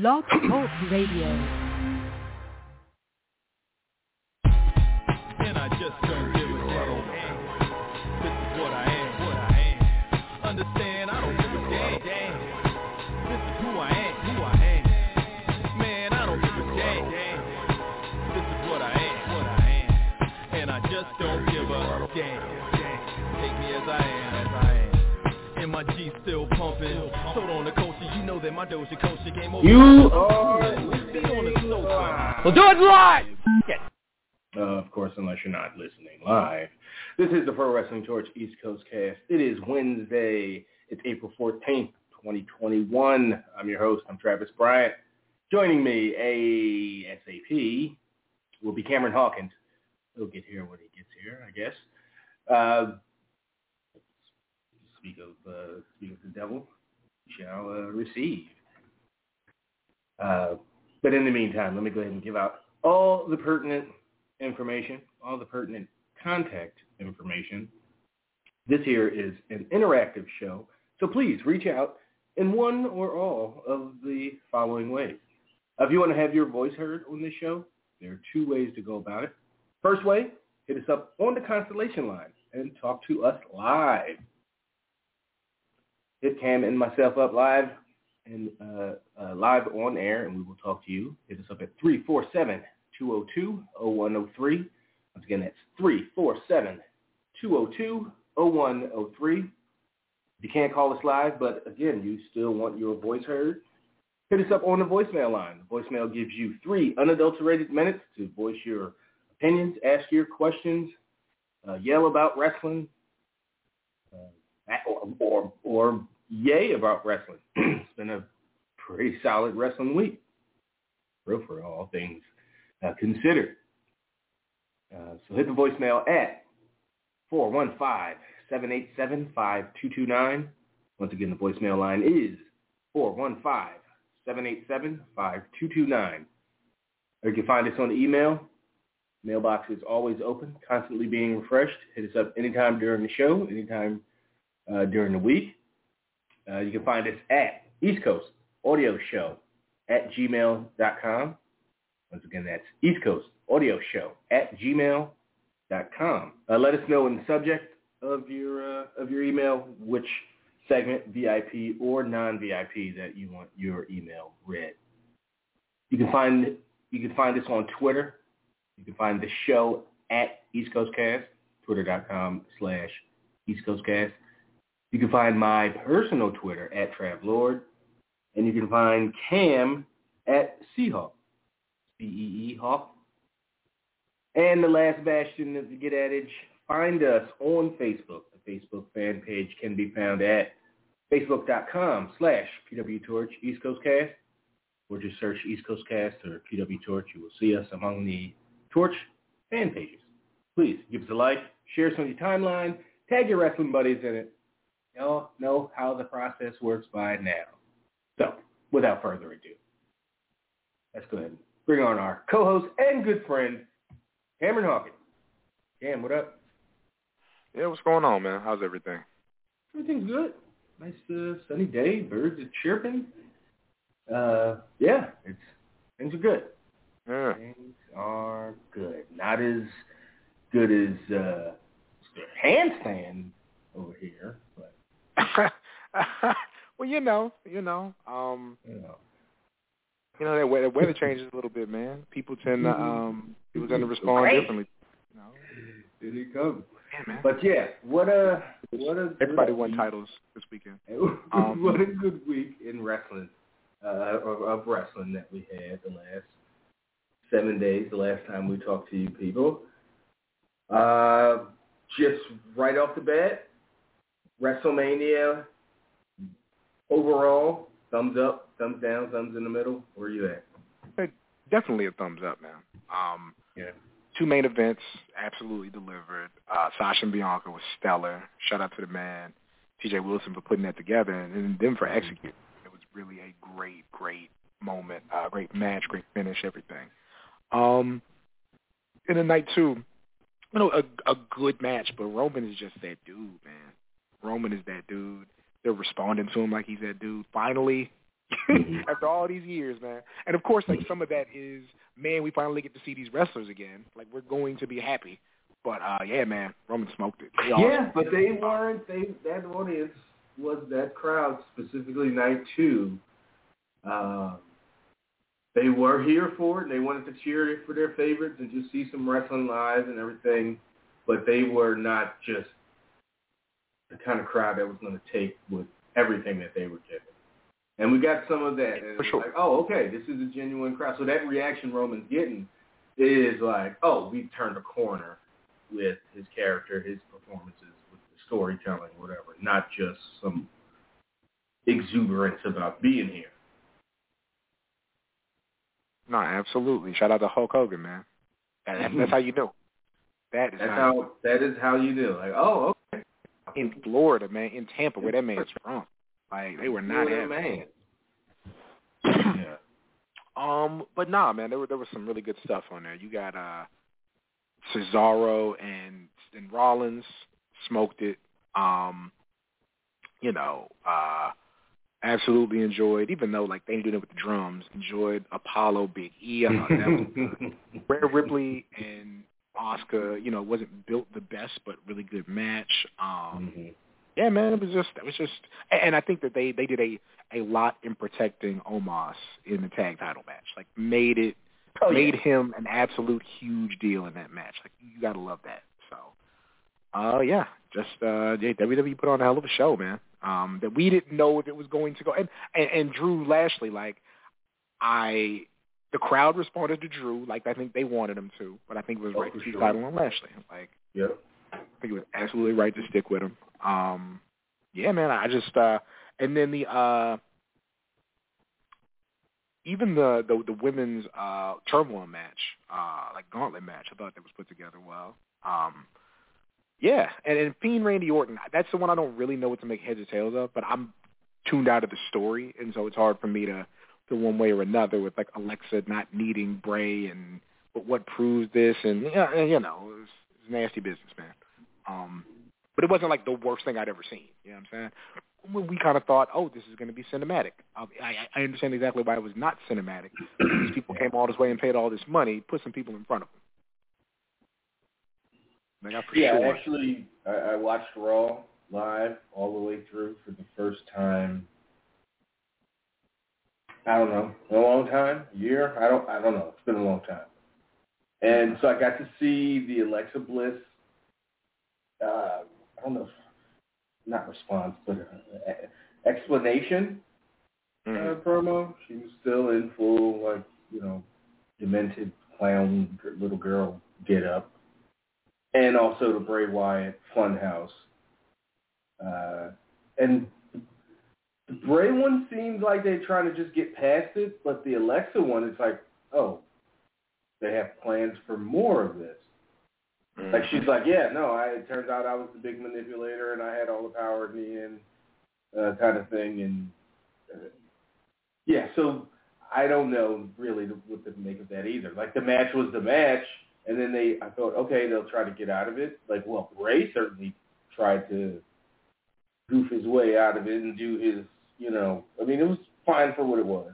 Blog Talk Radio. And I just. This is what I am, what I am. Understand, I don't give a damn. This is who I am, who I am. Man, I don't give a damn. This is what I am, what I am. And I just don't give a damn. Take me as I am, as I am. And my G still pumping. That my Doja culture game over. You are Be on the. We'll do it live. Uh, of course, unless you're not listening live. This is the Pro Wrestling Torch East Coast Cast. It is Wednesday. It's April 14th, 2021. I'm your host. I'm Travis Bryant. Joining me, ASAP, will be Cameron Hawkins. He'll get here when he gets here, I guess. Uh, speak of uh, speak of the devil, shall uh, receive. Uh, but in the meantime, let me go ahead and give out all the pertinent information, all the pertinent contact information. This here is an interactive show, so please reach out in one or all of the following ways. If you want to have your voice heard on this show, there are two ways to go about it. First way, hit us up on the Constellation line and talk to us live. Hit Cam and myself up live and uh, uh, live on air, and we will talk to you. Hit us up at 347-202-0103. Once again, that's 347-202-0103. You can't call us live, but again, you still want your voice heard, hit us up on the voicemail line. The voicemail gives you three unadulterated minutes to voice your opinions, ask your questions, uh, yell about wrestling, uh, or, or, or yay about wrestling. it's been a pretty solid wrestling week, real for all things uh, considered. Uh, so hit the voicemail at 415-787-5229. Once again, the voicemail line is 415-787-5229. Or you can find us on email. Mailbox is always open, constantly being refreshed. Hit us up anytime during the show, anytime uh, during the week. Uh, you can find us at East Coast Audio Show at gmail.com. Once again, that's East Coast Audio Show at gmail.com. Uh, let us know in the subject of your uh, of your email which segment, VIP or non-VIP, that you want your email read. You can find you can find us on Twitter. You can find the show at East Coast Cast, twitter.com slash East Coast Cast. You can find my personal Twitter at TravLord, and you can find Cam at Seahawk, C-E-E Hawk. And the last bastion of the Get Adage, find us on Facebook. The Facebook fan page can be found at facebook.com slash PWTorch East Coast Cast, or just search East Coast Cast or PW Torch. You will see us among the Torch fan pages. Please give us a like, share us on your timeline, tag your wrestling buddies in it, y'all know how the process works by now. So, without further ado, let's go ahead and bring on our co-host and good friend, Cameron Hawkins. Cam, what up? Yeah, what's going on, man? How's everything? Everything's good. Nice uh, sunny day. Birds are chirping. Uh, yeah, it's things are good. Yeah. Things are good. Not as good as uh, handstand over here, but well, you know, you know, um, you know. you know that weather, weather changes a little bit, man. People tend to um, people tend to respond Great. differently. You know? Here he comes. Yeah. But yeah, what a what a Everybody won week. titles this weekend. Um, what a good week in wrestling, uh, of, of wrestling that we had the last seven days. The last time we talked to you people, uh, just right off the bat, WrestleMania overall, thumbs up, thumbs down, thumbs in the middle. Where are you at? Definitely a thumbs up, man. Um, Yeah. two main events absolutely delivered. Uh, Sasha and Bianca was stellar. Shout out to the man, T.J. Wilson, for putting that together, and, and them for executing. It was really a great, great moment, uh, great match, great finish, everything. Um, in the night two, you know, a, a good match, but Roman is just that dude, man. Roman is that dude. They're responding to him like he's that dude. Finally, after all these years, man. And of course, like some of that is, man, we finally get to see these wrestlers again. Like we're going to be happy. But uh yeah, man, Roman smoked it. They yeah, but they weren't. They that audience was that crowd specifically night two. Uh, they were here for it. They wanted to cheer for their favorites and just see some wrestling live and everything. But they were not just the kind of crowd that was going to take with everything that they were given. And we got some of that. And For sure. Like, oh, okay, this is a genuine crowd. So that reaction Roman's getting is like, oh, we've turned a corner with his character, his performances, with the storytelling, whatever, not just some exuberance about being here. No, absolutely. Shout out to Hulk Hogan, man. That, that's, how you know. That is That's how, how that is how you do. Like, oh. In Florida, man, in Tampa, where that man's from. Like they were not happy. man. yeah. Um, but nah, man, there were there was some really good stuff on there. You got uh Cesaro and and Rollins smoked it. Um, you know, uh absolutely enjoyed, even though like they did it with the drums, enjoyed Apollo Big E, thought that was good. Rhea Ripley and Asuka, you know, wasn't built the best, but really good match. Um, Mhm. yeah, man, it was just it was just, and I think that they they did a a lot in protecting Omos in the tag title match, like made it Oh, yeah. made him an absolute huge deal in that match. Like you gotta love that. So, uh, yeah, just uh, yeah, WWE put on a hell of a show, man. Um, that we didn't know if it was going to go, and and, and Drew Lashley, like I. The crowd responded to Drew like I think they wanted him to, but I think it was Oh, right to keep sure. title on Lashley. Like Yep. I think it was absolutely right to stick with him. Um, yeah, man. I just uh, and then the uh, even the the, the women's uh, turmoil match, uh, like gauntlet match. I thought that was put together well. Um, yeah, and, and Fiend Randy Orton. That's the one I don't really know what to make heads or tails of, but I'm tuned out of the story, and so it's hard for me to to one way or another with like Alexa not needing Bray and but what proves this and you know, it's, it's nasty business, man. Um, but it wasn't like the worst thing I'd ever seen. You know what I'm saying? When we kind of thought, oh, this is going to be cinematic. Um, I, I understand exactly why it was not cinematic. These people came all this way and paid all this money, put some people in front of them. Like, I Yeah, sure. actually, I, I watched Raw live all the way through for the first time. I don't know, a long time, a year. I don't, I don't know. It's been a long time. And so I got to see the Alexa Bliss. Uh, I don't know, if, not response, but uh, explanation Mhm. uh, promo. She was still in full, like you know, demented clown little girl get up, and also the Bray Wyatt Funhouse. Uh, and the Bray one seems like they're trying to just get past it, but the Alexa one is like, oh, they have plans for more of this. Like she's like, yeah, no, I, it turns out I was the big manipulator and I had all the power in the end, uh, kind of thing. And uh, yeah, so I don't know really what to make of that either. Like the match was the match, and then they, I thought, okay, they'll try to get out of it. Like, well, Bray certainly tried to goof his way out of it and do his, you know, I mean, it was fine for what it was.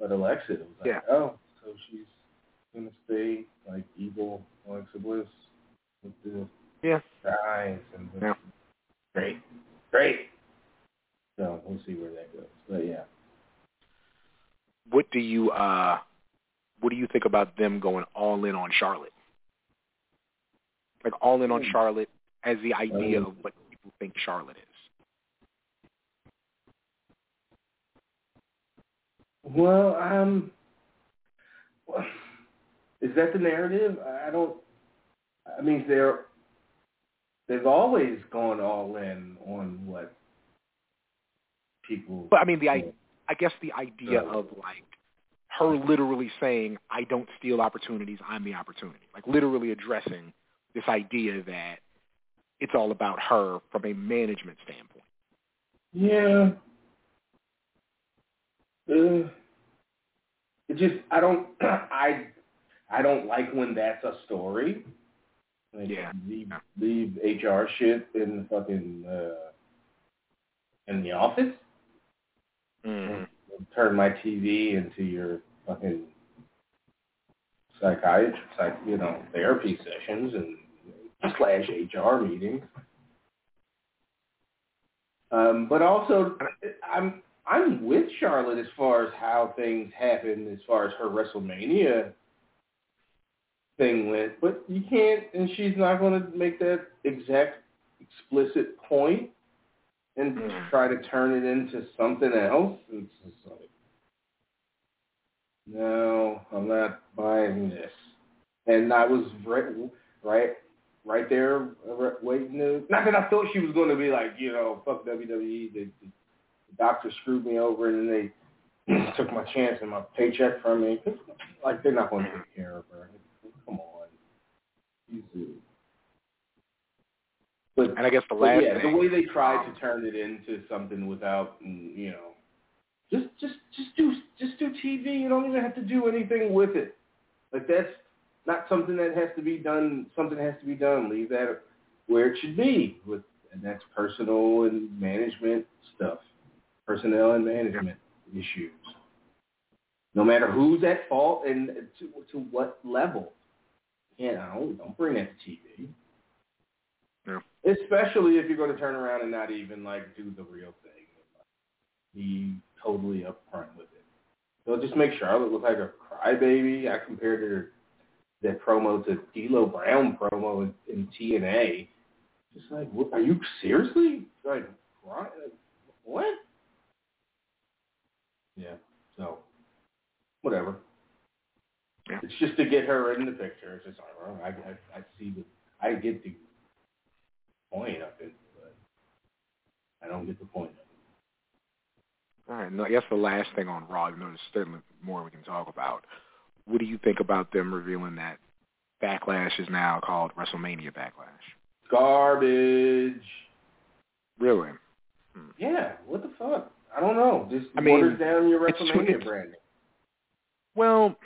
But Alexa, it was like, Yeah. oh, so she's gonna stay like evil Alexa Bliss with the Yeah. eyes and the, Yeah. great, great. So we'll see where that goes. But yeah, What do you uh, what do you think about them going all in on Charlotte? Like all in on Hmm. Charlotte as the idea Um, of what people think Charlotte is. Well, um, is that the narrative? I don't. I mean, they're they've always gone all in on what people. But I mean, the I, I guess the idea Right. of like her literally saying, "I don't steal opportunities. I'm the opportunity." Like literally addressing this idea that it's all about her from a management standpoint. Yeah. Uh, it just I don't I I don't like when that's a story. Like, Yeah. Leave leave HR shit in the fucking uh in the office. Mm-hmm. turn my TV into your fucking psychiatrist, like you know, therapy sessions and slash HR meetings. Um, but also, I'm Charlotte as far as how things happen, as far as her WrestleMania thing went. But you can't, and she's not going to make that exact explicit point and Mm. try to turn it into something else. It's just like, no, I'm not buying this. And I was right, right, right there uh, waiting to. Not that I thought she was going to be like, you know, fuck WWE. The, the, the doctor screwed me over, and then they took my chance and my paycheck from me. Like they're not going to take care of her. Come on, easy. But And I guess the last yeah, thing, the way they tried to turn it into something without, you know, just just just do just do TV. You don't even have to do anything with it. Like that's not something that has to be done. Something has to be done. Leave that where it should be. With and that's personal and management stuff, personnel and management issues. No matter who's at fault and to to what level. you don't don't bring that to TV. Yeah. Especially if you're going to turn around and not even like do the real thing, be totally upfront with it. So just make Charlotte look like a crybaby. I compared her that promo to D'Lo Brown promo in, in TNA. Just like, what, are you seriously like what? Yeah. So whatever. Yeah. It's just to get her in the picture. It's just like, I, I, I see the, I get the point of it, but I don't get the point of it. All right, and I guess the last thing on Raw, even though there's certainly more we can talk about. What do you think about them revealing that Backlash is now called WrestleMania Backlash? Garbage. Really? Hmm. Yeah, what the fuck? I don't know. Just I mean, waters down your WrestleMania it's- branding. Well,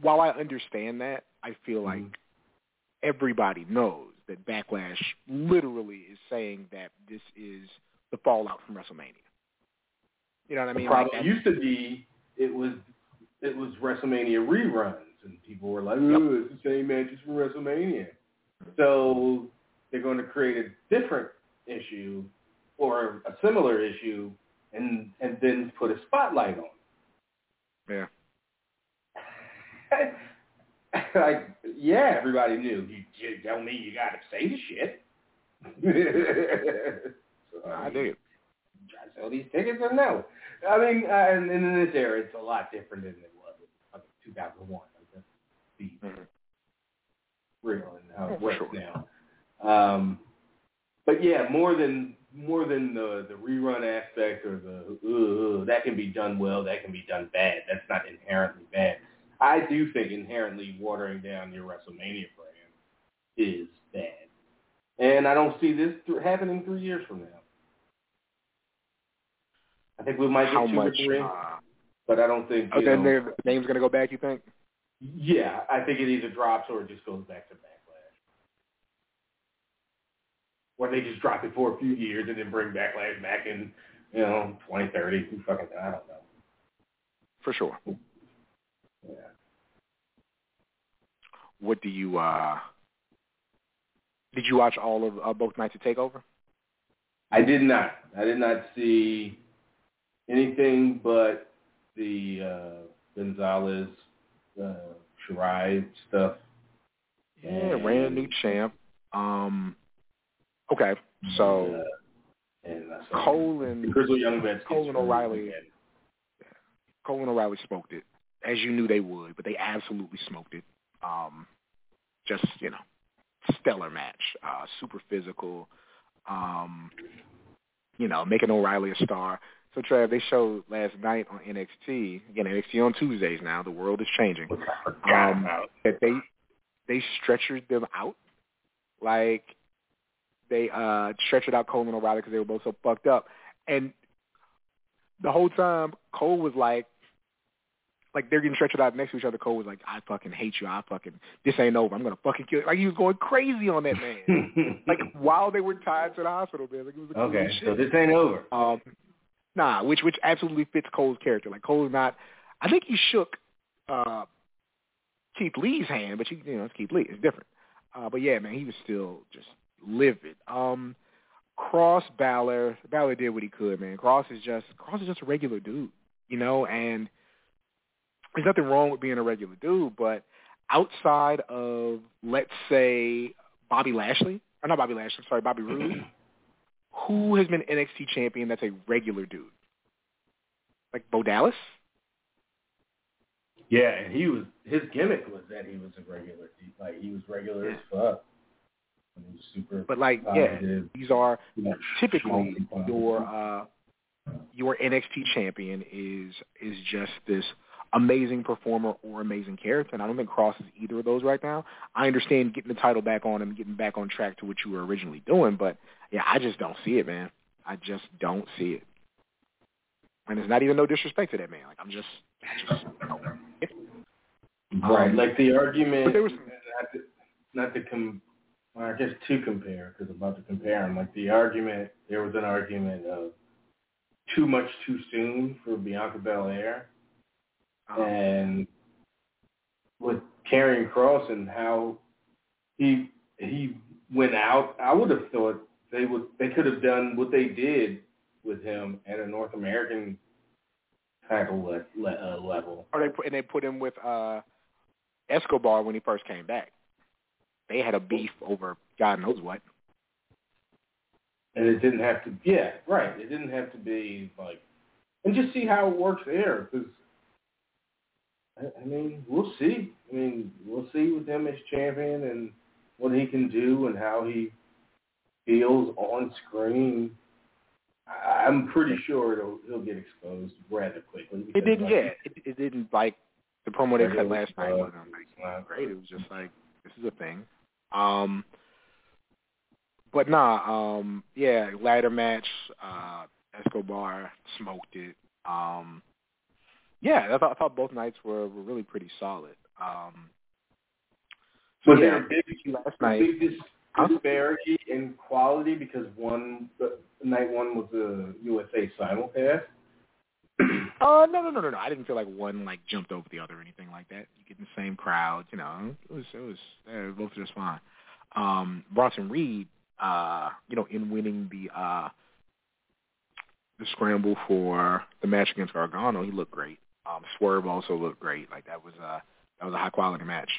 while I understand that, I feel like Mhm. everybody knows that Backlash literally is saying that this is the fallout from WrestleMania. You know what I mean? the Like problem that's- used to be it was it was WrestleMania reruns, and people were like, "Oh, it's the same matches from WrestleMania." So they're going to create a different issue or a similar issue, and and then put a spotlight on. yeah. like, yeah, everybody knew. You, you don't mean you got to say the shit. so, I mean, it. try sell these tickets or no? I mean, uh, and, and in this era, it's a lot different than it was in like, 2001. Like, be Mhm. real and how it works sure. now. Um, but yeah, more than more than the the rerun aspect or the uh, that can be done well, that can be done bad. That's not inherently bad. I do think inherently watering down your WrestleMania brand is bad, and I don't see this th- happening three years from now. I think we might get two much? or three, Uh, but I don't think. then know, their name's gonna go back. You think? yeah, I think it either drops or it just goes back to Backlash. Or they just drop it for a few years and then bring Backlash back in, you know, 2030. Who fucking, I don't know. For sure. Yeah. What do you? uh Did you watch all of uh, both nights of Takeover? I did not. I did not see anything but the uh, Gonzalez, uh, Shirai stuff. Yeah, And- ran new champ. Um, okay, so uh, and Cole and Grizzly Young Vets. Cole and O'Reilly. and O'Reilly smoked it, as you knew they would, but they absolutely smoked it. Um, just you know, stellar match, uh, super physical. Um, you know, making O'Reilly a star. So Trav, they showed last night on NXT. Again, NXT on Tuesdays now. The world is changing. Um, that they they stretchered them out, like they uh stretchered out Cole and O'Reilly because they were both so fucked up, and the whole time Cole was like, like they're getting stretched out next to each other. Cole was like, I fucking hate you. I fucking this ain't over. I'm gonna fucking kill. You. Like he was going crazy on that man. like while they were tied to the hospital bed. Like it was the okay, coolest so this ain't over. Um, Nah, which which absolutely fits Cole's character. Like Cole's not. I think he shook uh Keith Lee's hand, but you, you know it's Keith Lee. It's different. Uh, but yeah, man, he was still just livid. Um, Kross Balor, Balor did what he could, man. Kross is just Kross is just a regular dude, you know, and there's nothing wrong with being a regular dude, but outside of let's say Bobby Lashley, or not Bobby Lashley, sorry, Bobby Roode, who has been NXT champion that's a regular dude? Like Bo Dallas? Yeah, and he was his gimmick was that he was a regular, dude. like he was regular as fuck. And he was super. But like, positive, yeah, these are you typically your uh your NXT champion is is just this amazing performer or amazing character, and I don't think Kross is either of those right now. I understand getting the title back on him, getting back on track to what you were originally doing, but yeah, I just don't see it, man. I just don't see it. And it's not even no disrespect to that man. Like I'm just, I just don't. get it. Right, Um, like the argument, but there was- not to, not to com, well, I guess to compare, because I'm about to compare them. Like the argument, there was an argument of too much too soon for Bianca Belair, Um, and with Karrion Kross and how he he went out, I would have thought they would they could have done what they did with him at a North American title le- le- uh, level. or they put and they put him with uh Escobar when he first came back. They had a beef over God knows what. And it didn't have to, yeah, right. It didn't have to be like, and just see how it works there. Because, I, I mean, we'll see. I mean, we'll see with him as champion and what he can do and how he feels on screen. I, I'm pretty sure it'll, he'll get exposed rather quickly. It didn't like, yeah, it, it didn't like the promo they cut last night stuff, wasn't like great. It was just like is a thing. Um but nah, um yeah, ladder match, uh Escobar smoked it. Um yeah, I thought I thought both nights were, were really pretty solid. Um so Was yeah, there a big, last night big dis- disparity in quality because one the night one was a USA simulcast? Uh, no, no, no, no, no. I didn't feel like one like jumped over the other or anything like that. You get the same crowd, you know. It was, it was, were both just fine. Um, Bronson Reed, uh, you know, in winning the uh the scramble for the match against Gargano, he looked great. Um, Swerve also looked great. Like that was a that was a high quality match.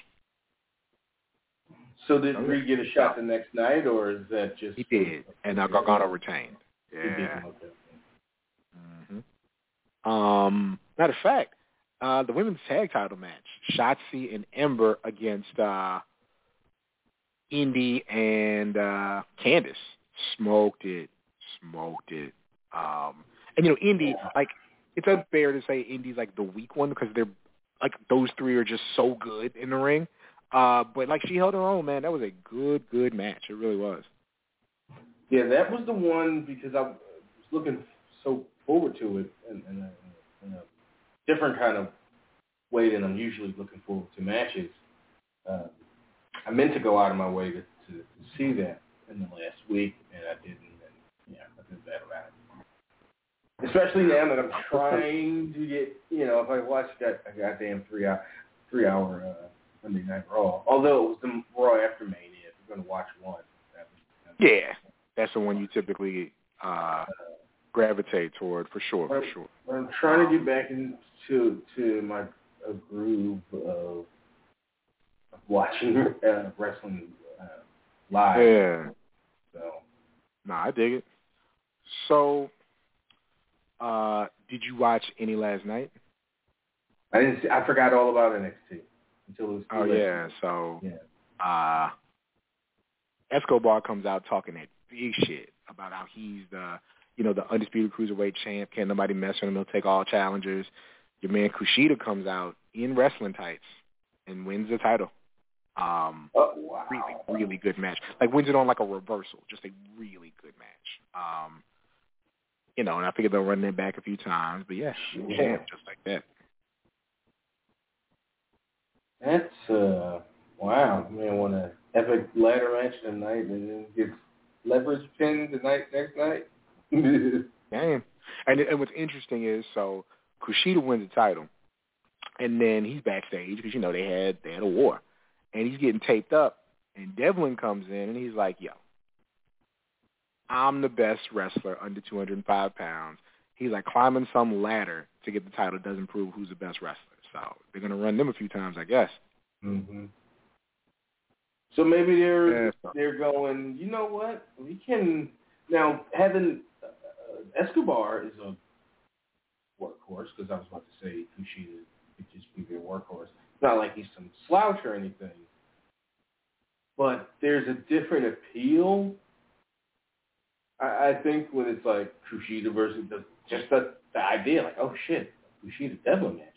So did Oh, Reed get a shot the next night, or is that just He did, and uh, Gargano retained. Yeah. Um, matter of fact, uh, the women's tag title match, Shotzi and Ember against uh, Indi and uh, Candice, smoked it, smoked it. Um, and you know, Indi, like, it's unfair to say Indi's like the weak one because they're like those three are just so good in the ring. Uh, but like she held her own, man. That was a good, good match. It really was. Yeah, that was the one because I was looking so forward to it in, in, a, in a different kind of way than I'm usually looking forward to matches. Uh, I meant to go out of my way to, to see that in the last week, and I didn't. And yeah, I feel bad about it. Especially now that I'm trying to get, you know, if I watch that a goddamn three hour, three hour uh, Monday Night Raw, although it was the Raw after Mania, if you're going to watch one. That was, that was, Yeah, that's the one you typically uh, gravitate toward for sure, for sure. I'm trying to get back into to my a groove of, watching uh, wrestling uh, live. Yeah. So Nah, I dig it. So, uh, did you watch any last night? I didn't. See, I forgot all about NXT until it was. Oh late. yeah. So, Yeah. uh, Escobar comes out talking that big shit about how he's the, you know, the undisputed cruiserweight champ. Can't nobody mess with him. He'll take all challengers. Your man Kushida comes out in wrestling tights and wins the title. Um, Oh wow. really, really good match. Like wins it on like a reversal. Just a really good match. Um, you know, and I figured they'll run that back a few times. But yeah, Yeah. champ just like that. That's uh wow. Man, won a epic ladder match tonight, and then gets leverage pinned the night next night. Damn. And and what's interesting is so Kushida wins the title, and then he's backstage because you know they had they had a war, and he's getting taped up, and Devlin comes in and he's like, "Yo, I'm the best wrestler under 205 pounds." He's like climbing some ladder to get the title doesn't prove who's the best wrestler. So they're gonna run them a few times, I guess. hmm So maybe they're Yeah, so- they're going. You know what? We can now having Escobar is a workhorse because I was about to say Kushida could just be their workhorse. It's not like he's some slouch or anything, but there's a different appeal. I, I think when it's like Kushida versus the just the the idea, like oh shit, Kushida Devlin match,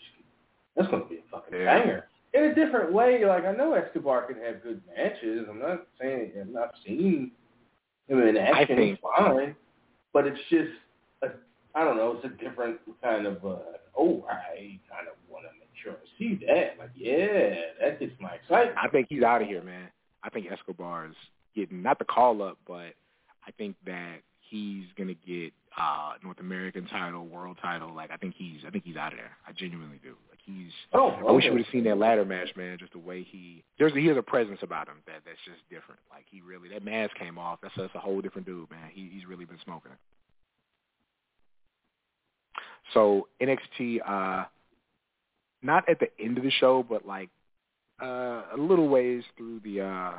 that's going to be a fucking Yeah. banger. In a different way, like I know Escobar can have good matches. I'm not saying I'm not seen him in action. think- it's fine, but it's just a, I don't know. It's a different kind of uh, oh, I kind of want to make sure I see that. Like yeah, that gets my excitement. I think he's out of here, man. I think Escobar's getting not the call up, but I think that he's gonna get uh North American title, world title. Like I think he's I think he's out of there. I genuinely do. Like he's Oh, I wish you would have seen that ladder match, man. Just the way he there's he has a presence about him that that's just different. Like he really that mask came off. That's that's a whole different dude, man. He he's really been smoking it. So NXT, uh, not at the end of the show, but like uh, a little ways through the uh,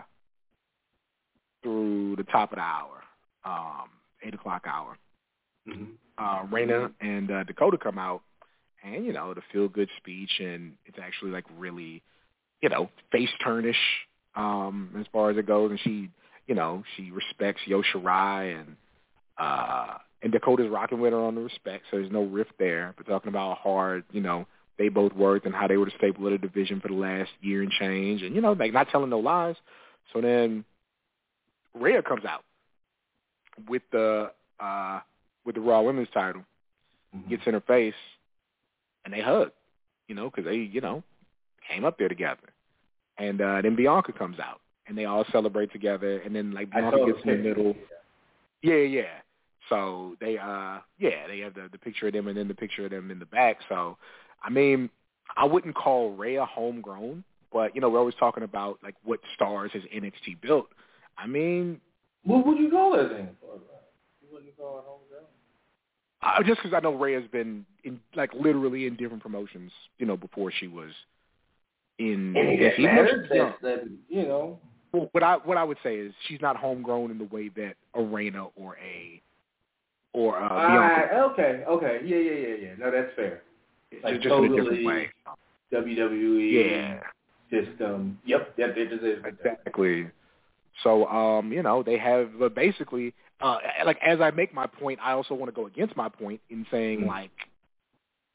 through the top of the hour, um, eight o'clock hour. Mhm. Uh, Raina and uh, Dakota come out, and you know the feel good speech, and it's actually like really, you know, face turnish um, as far as it goes, and she, you know, she respects Io Shirai and uh, and Dakota's rocking with her on the respect, so there's no rift there. But talking about how hard, you know, they both worked and how they were the staple of the division for the last year and change, and you know, like not telling no lies. So then Rhea comes out with the uh, with the Raw Women's title, Mhm. gets in her face, and they hug, you know, because they, you know, came up there together. And uh, then Bianca comes out, and they all celebrate together, and then like Bianca gets in the middle. Yeah, yeah. So they uh yeah, they have the the picture of them and then the picture of them in the back. So I mean, I wouldn't call Rhea homegrown, but you know, we're always talking about like what stars has NXT built. I mean, What would you call that then? You call it homegrown? uh, just because I know Rhea's been in like literally in different promotions, you know, before she was in that Even though matters? That, that you know. Well, what I what I would say is she's not homegrown in the way that a Reina or a or uh, Bianca. Ah, okay, okay, yeah, yeah, yeah, yeah. No, that's fair. It's like just in a different totally way. WWE Yeah, system. Yep, yep, it is. exactly. So, um, you know, they have uh, basically, uh, like, as I make my point, I also want to go against my point in saying, Mm. like,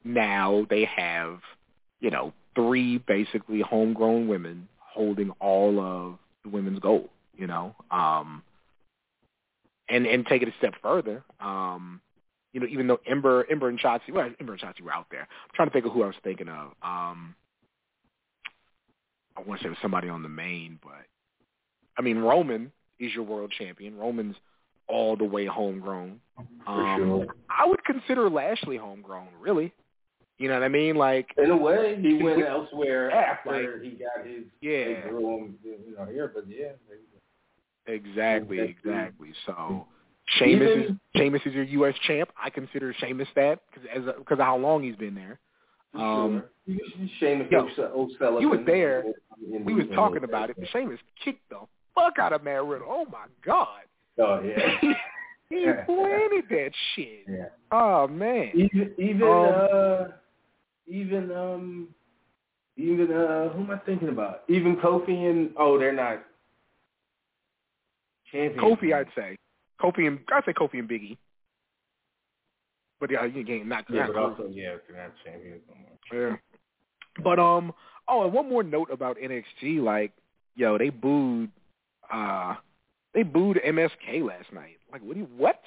now they have, you know, three basically homegrown women holding all of the women's gold, you know, um, and and take it a step further, um, you know, even though Ember, Ember and Shotzi, well, Ember and Shotzi were out there. I'm trying to think of who I was thinking of. Um, I want to say it was somebody on the main, but I mean, Roman is your world champion. Roman's all the way homegrown. For Um, sure. I would consider Lashley homegrown, really. You know what I mean? Like, In a way, he went With- elsewhere Yeah, after he got his. Yeah. They drew him, you know, here, but yeah. There you go. exactly, Exactly. So, Sheamus is Sheamus is your U.S. champ. I consider Sheamus that because as because of how long he's been there. Um, sure. Sheamus yo, O'Sullivan. you was there. We was talking about it. Sheamus kicked the fuck out of Matt Riddle. Oh my god, Oh yeah. he planted that shit. yeah. Oh man. Even even Um, uh even um even uh who am I thinking about? Even Kofi and oh they're not champions. Kofi, I'd say. Kofi and I'd say Kofi and Biggie. But yeah, you again not yeah, not but also yeah, they're not champions no more. Yeah. But um oh and one more note about NXT, like, yo, they booed uh they booed MSK last night. Like what do you what?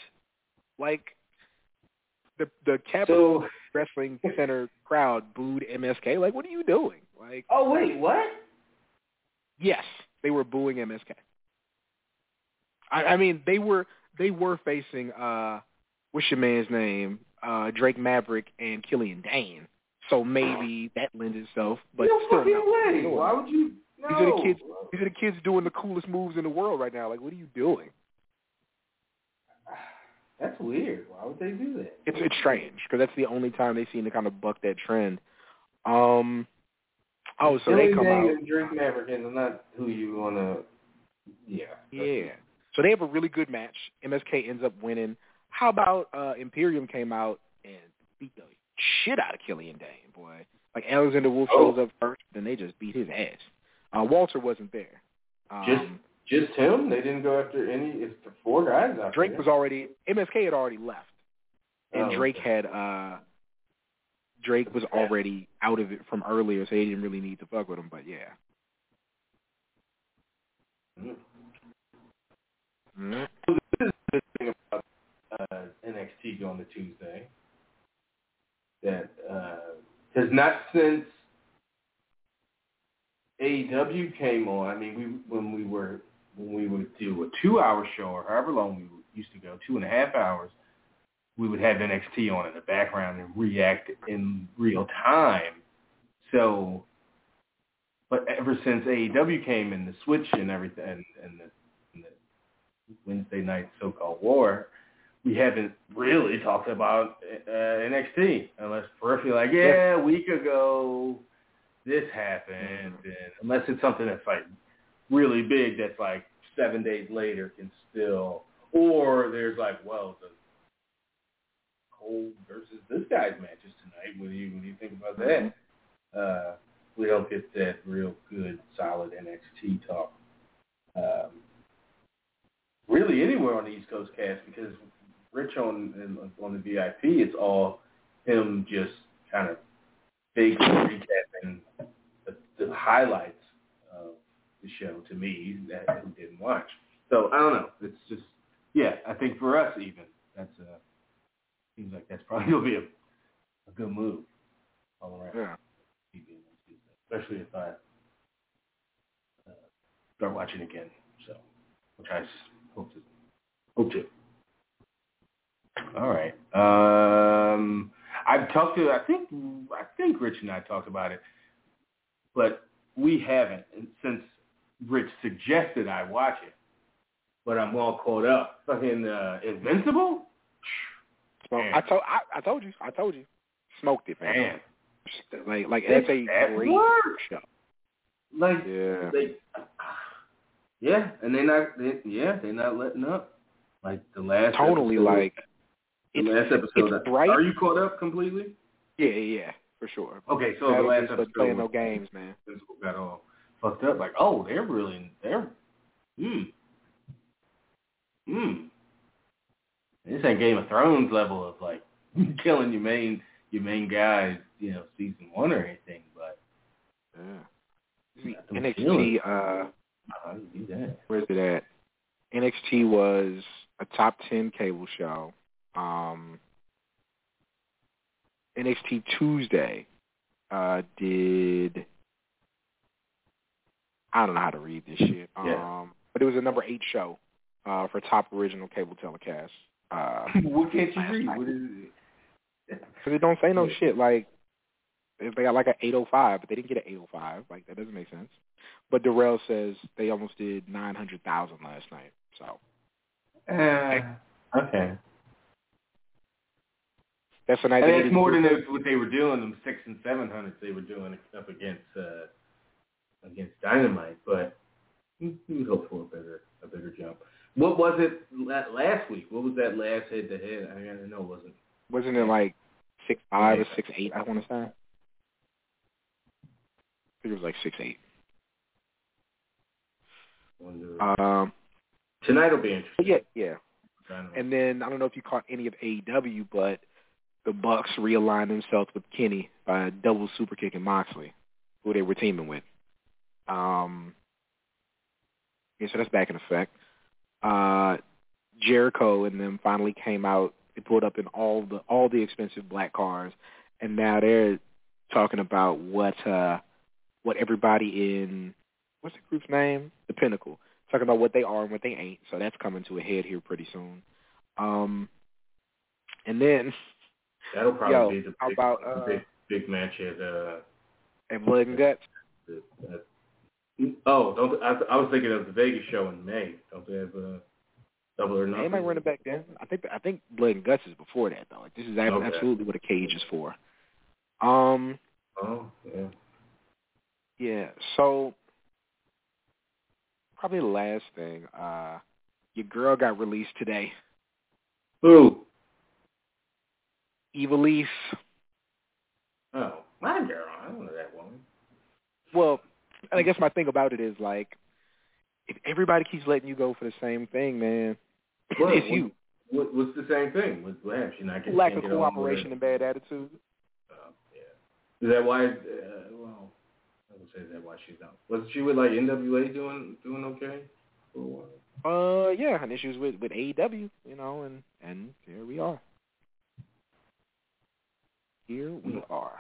Like the the Capitol So Wrestling Center crowd booed MSK. Like what are you doing? Like oh wait, what? yes, they were booing MSK. I, I mean they were they were facing uh what's your man's name? Uh Drake Maverick and Killian Dain. So maybe that lends itself, but no still fucking no. way. Why would you? No. These are the kids. These are the kids doing the coolest moves in the world right now. Like, what are you doing? That's weird. Why would they do that? It's it's strange because that's the only time they seem to kind of buck that trend. Um. Oh, so they come Dain out. and Drake Maverick is not who you want to. Yeah. Yeah. So they have a really good match. MSK ends up winning. How about uh Imperium came out and beat the shit out of Killian Dain, boy. Like Alexander Wolfe Oh. shows up first, then they just beat his ass. Uh Walter wasn't there. Um, Just just him. They didn't go after any. It's the four guys out Drake was already MSK had already left. And Oh, Drake had uh Drake was already out of it from earlier, so they didn't really need to fuck with him, but yeah. Mhm. Mhm. This is the thing about uh, NXT going to Tuesday. That because not since AEW came on. I mean, we when we were when we would do a two-hour show or however long we used to go, two and a half hours, we would have NXT on in the background and react in real time. So, but ever since AEW came and the switch and everything and and the Wednesday night so-called war, we haven't really talked about uh, NXT unless peripherally like, yeah, a week ago this happened, and unless it's something that's like really big that's like seven days later can still, or there's like, well, the Cole versus this guy's matches tonight. What do you what do you think about that? Uh, we don't get that real good, solid NXT talk. Um, really anywhere on the East Coast cast because Rich on on the VIP, it's all him just kind of vaguely recapping the, the highlights of the show to me that who didn't watch. So I don't know. It's just yeah. I think for us even that's uh seems like that's probably gonna be a, a good move all around. Yeah. TV on Tuesday, especially if I uh, start watching again. So which I s- hope to hope to. All right. Um, I've talked to. I think. I think Rich and I talked about it, but we haven't and since Rich suggested I watch it. But I'm all caught up. Fucking uh, Invincible. Man. I told I, I told you. I told you. Smoked it, man. Like like It's that's a great work. show. like Yeah. they. Yeah, and they're not. They, yeah, they're not letting up. Like the last totally episode, like the it's, last episode. it's bright. Are you caught up completely? Yeah, yeah, for sure. Okay, so the last episode playing no games, man. Got all fucked up. Like, oh, they're really they're hmm hmm. This ain't Game of Thrones level of like killing your main your main guy, you know, season one or anything. But Yeah. NXT, uh, how do you do that? where's it at? NXT was a top ten cable show. Um, NXT Tuesday uh, did I don't know how to read this shit. Yeah. Um, but it was a number eight show uh, for top original cable telecast. Uh, what can't you read? What is it? Because it don't say no Yeah. shit like if they got like an 805, but they didn't get an 805. Like that doesn't make sense. But Darrell says they almost did 900,000 last night. So Uh, okay. that's an idea. And that's more than what they were doing. Them six and seven hundreds they were doing up against uh, against Dynamite, but we we would hope for a bigger a bigger jump. What was it last week? What was that last head to head? I don't know. Wasn't wasn't it like six five or six eight? I want to say. I think it was like six eight. Um, Tonight will be interesting. yeah, yeah. And then I don't know if you caught any of AEW, but the Bucks realigned themselves with Kenny by a double super kicking Moxley, who they were teaming with. Um, yeah, so that's back in effect. Uh, Jericho and them finally came out. They pulled up in all the all the expensive black cars, and now they're talking about what uh, what everybody in what's the group's name? The Pinnacle. Talking about what they are and what they ain't. So that's coming to a head here pretty soon. Um, and then That'll probably Yo, be the big, about, uh, big big match at uh. And Blood and Guts. The, that, oh, don't I, I was thinking of the Vegas show in May. Don't they have a double or nothing? They might run it back then. I think I think Blood and Guts is before that though. Like this is Okay. absolutely what a cage is for. Um. Oh, yeah. Yeah. So probably the last thing. Uh, your girl got released today. Who? Ivelisse. Oh, my girl. I don't know that woman. Well, and I guess my thing about it is like, if everybody keeps letting you go for the same thing, man, What- it's you. What, what's the same thing? What, what happened? She not getting Lack of get along with cooperation and bad attitude. Oh, yeah. Is that why? Uh, well, I would say that why she's out. Was she with like NWA doing doing okay for a while? Uh, yeah, and issues with with AEW, you know, and and here we are. Here we are.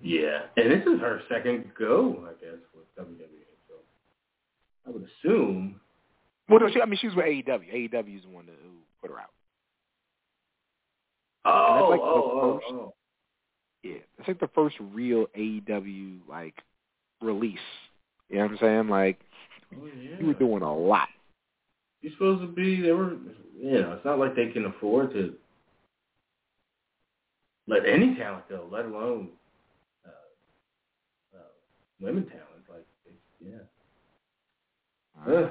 Yeah, and this is her second go, I guess, with WWE. So I would assume. Well, no, she, I mean, she was with AEW. AEW is the one that, who put her out. Oh, like oh, oh, oh. Yeah, it's like the first real AEW like release. You know what I'm saying? Like Oh, yeah. you were doing a lot. You're supposed to be. They were. You know, it's not like they can afford to let any talent go, let alone uh, uh, women talent. Like, yeah. Ugh.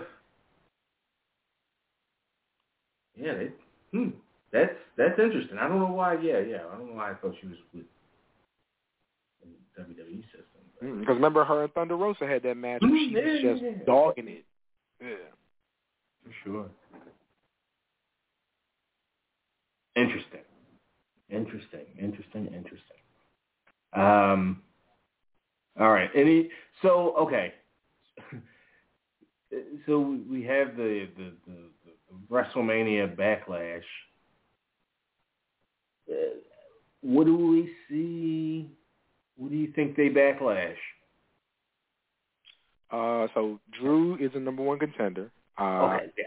Yeah, they, hmm. That's that's interesting. I don't know why. Yeah, yeah. I don't know why I thought she was with WWE system. Because remember, her and Thunder Rosa had that match where Mm, she was yeah, just yeah. dogging it. Yeah. For sure. Interesting. Interesting. Interesting. Interesting. Um. All right. Any? So okay. So we have the the, the, the WrestleMania backlash. Uh, what do we see? What do you think they backlash? Uh, so Drew is the number one contender. Uh, okay. Yeah.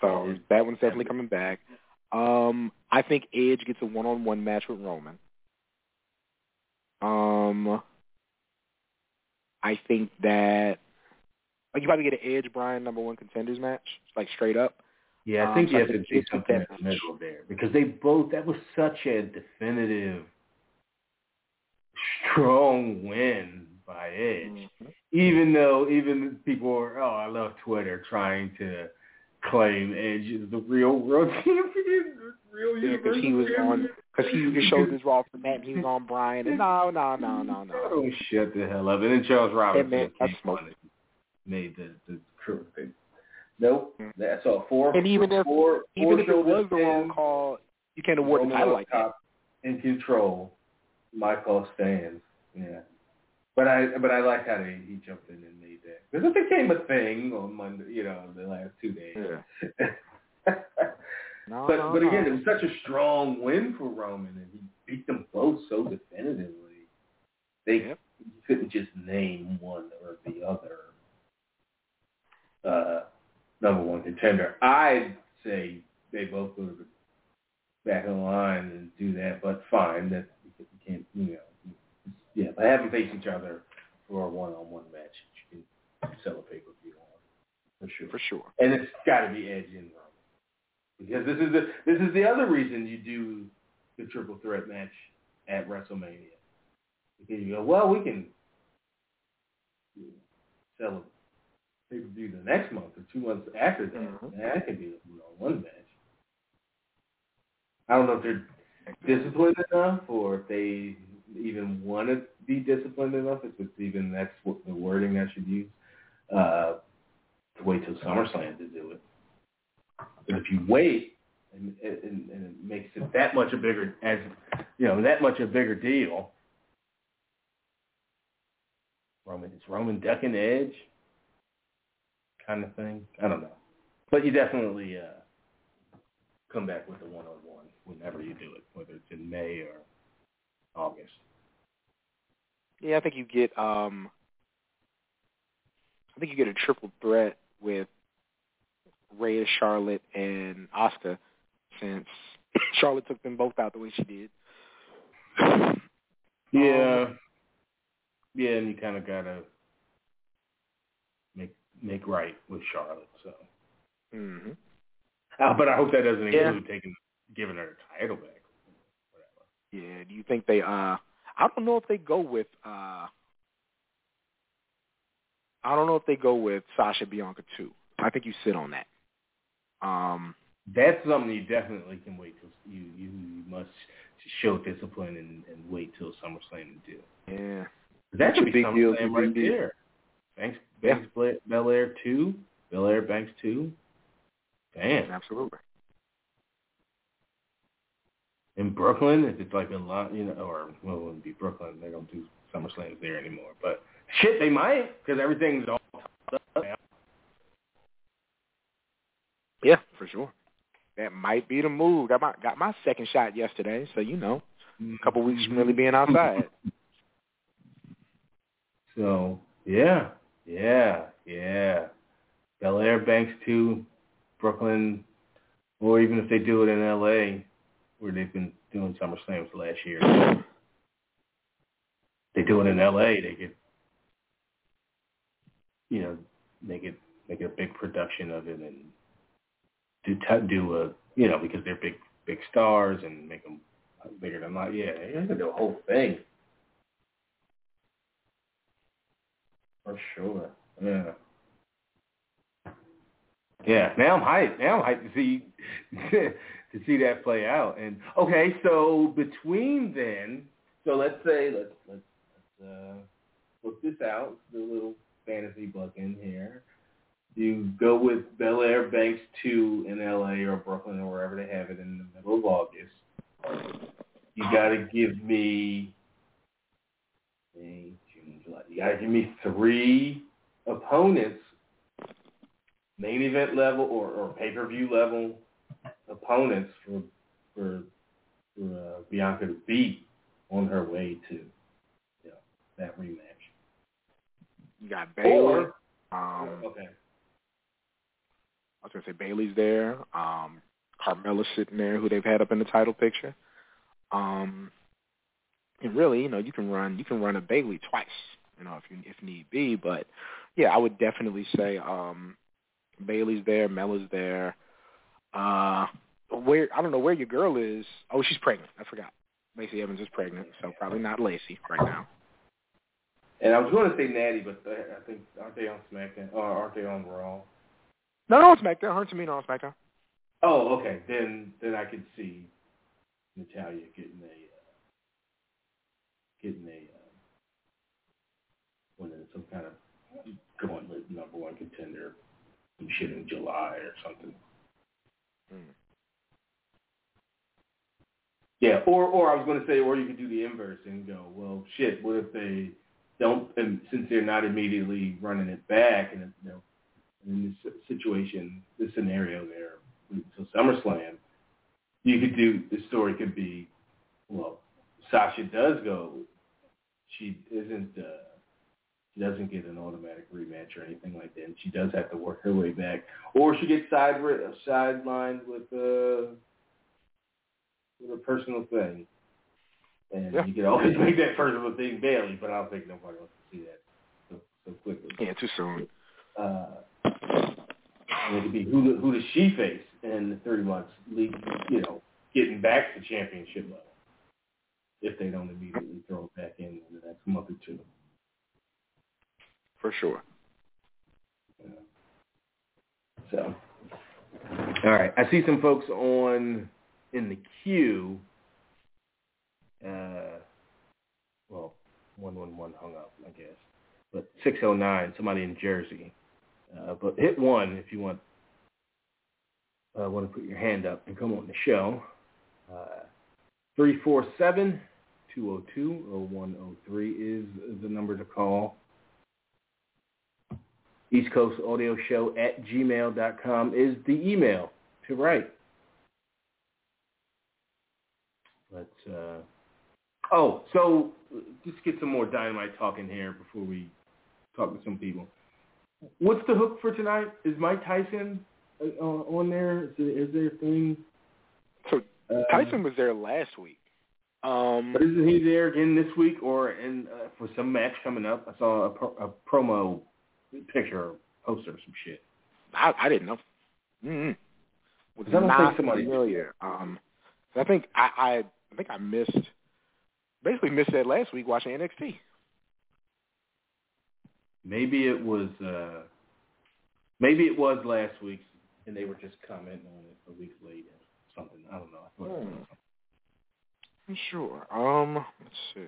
So that one's definitely coming back. Um, I think Edge gets a one-on-one match with Roman. Um, I think that like you probably get an Edge Bryan number one contenders match, like straight up. Yeah, I Um, think so you I have to think do it's something in the middle there because they both that was such a definitive, strong win by Edge. Mm-hmm. Even though even people are oh I love Twitter trying to claim Edge is the real world champion, the real Yeah, because he was on because he his shoulders were off the mat and he was on Bryan and no no no no no. Oh shut the hell up! And then Charles Robinson man, that's and made the the crew thing. Nope, that's all four. And even if four, even four if it was the wrong call, you can't award the title like that. In control. My call stands. Yeah. But I but I like how they, he jumped in and made that because it became a thing on Monday. You know, the last two days. Yeah. No, but no, but no. again, it was such a strong win for Roman, and he beat them both so definitively. They Yep. you couldn't just name one or the other uh, number one contender. I'd say they both go back of the line and do that, but fine. That you can't, you know, yeah. By having faced each other for a one-on-one match, you can sell a pay-per-view on for sure. for sure. And it's got to be Edge and Roman because this is the this is the other reason you do the triple threat match at WrestleMania because you go, well, we can sell a pay per view the next month or two months after that. Mhm. That could be a one match. I don't know if they're disciplined enough or if they even want to be disciplined enough. If it's even that's what the wording I should use. Uh, to wait till SummerSlam to do it. But if you wait, and, and, and it makes it that much a bigger, as you know, that much a bigger deal. Roman, it's Roman ducking Edge, kind of thing. I don't know, but you definitely uh, come back with the one-on-one whenever you do it, whether it's in May or August. Yeah, I think you get um I think you get a triple threat with Rhea, Charlotte, and Asuka since Charlotte took them both out the way she did. Yeah. Um, yeah, and you kind of gotta make make right with Charlotte. So. hmm Uh, but I hope that doesn't include yeah. taking giving her a title back. Whatever. Yeah. Do you think they? uh I don't know if they go with. uh I don't know if they go with Sasha Bianca too. I think you sit on that. Um That's something you definitely can wait till you you must show discipline and, and wait till SummerSlam to do. Yeah. That should be SummerSlam right there. Banks Banks yeah. Belair two, Belair Banks two. Damn. Absolutely. In Brooklyn, if it's like a lot, you know, or well, it wouldn't be Brooklyn. They don't do SummerSlams there anymore. But shit, they might because everything's all up now. Yeah, for sure. That might be the move. Got my got my second shot yesterday, so you know, a couple weeks from really being outside. So yeah, yeah, yeah. Belair Banks two, Brooklyn, or even if they do it in L.A., where they've been doing SummerSlams last year. They do it in L.A. They get, you know, make it make a big production of it and do do a you know because they're big big stars and make them bigger than life. Yeah, have to do a whole thing for sure. Yeah. Yeah, now I'm hyped. Now I'm hyped to see to see that play out. And okay, so between then, so let's say let's let's, let's uh, look this out. a little fantasy book in here. You go with Belair Banks two in L.A. or Brooklyn or wherever they have it in the middle of August. You got to give me May, June, July. You got to give me three opponents main event level or, or pay per view level opponents for for, for uh, Bianca to beat on her way to you know, that rematch. You got Baylor. um, okay. I was gonna say Bayley's there. Um, Carmella's sitting there, who they've had up in the title picture. Um, and really, you know, you can run you can run a Bayley twice, you know, if you if need be. But yeah, I would definitely say um, Bayley's there, Mella's there. Uh, where I don't know where your girl is. Oh, she's pregnant. I forgot. Lacey Evans is pregnant, so probably not Lacey right now. And I was going to say Natty, but I think aren't they on SmackDown or aren't they on Raw? No, no, on SmackDown. Her and Tamina on SmackDown. Oh, okay. Then then I could see Natalya getting a uh, getting a uh, winning some kind of gauntlet number one contender some shit in July or something. Hmm. Yeah, or or I was going to say, or you could do the inverse and go, well, shit. What if they don't, and since they're not immediately running it back, and you know, in this situation, this scenario there, so SummerSlam, you could do the story could be, well, Sasha does go, she isn't. Uh, she doesn't get an automatic rematch or anything like that. And she does have to work her way back, or she gets side sidelined with uh, with a personal thing. And yeah. you can always make that personal thing Bayley, but I don't think nobody wants to see that so, so quickly. Yeah, too soon. Uh, and it could be who who does she face in the 30 months, league, you know, getting back to championship level if they don't immediately throw it back in in the next month or two for sure. So, all right. I see some folks on in the queue. Uh, well, one one one hung up, I guess. But six oh nine, somebody in Jersey. Uh, but hit one if you want uh, want to put your hand up and come on the show. Uh, 347 202 0103 is the number to call. East Coast Audio Show at gmail.com is the email to write. Let's, uh, oh, so just get some more dynamite talking here before we talk to some people. What's the hook for tonight? Is Mike Tyson uh, on there? Is there, is there a thing? So Um, Tyson was there last week. Um, But isn't he there again this week or in uh, for some match coming up? I saw a, pro- a promo picture, or poster, or some shit. I, I didn't know. Mm-hmm. Was I don't not think somebody- familiar. Um, I think I, I I think I missed basically missed that last week watching NXT. Maybe it was uh maybe it was last week, and they were just commenting on it a week late or something. I don't know. I thought it was Hmm. something. I'm sure. Um, let's see.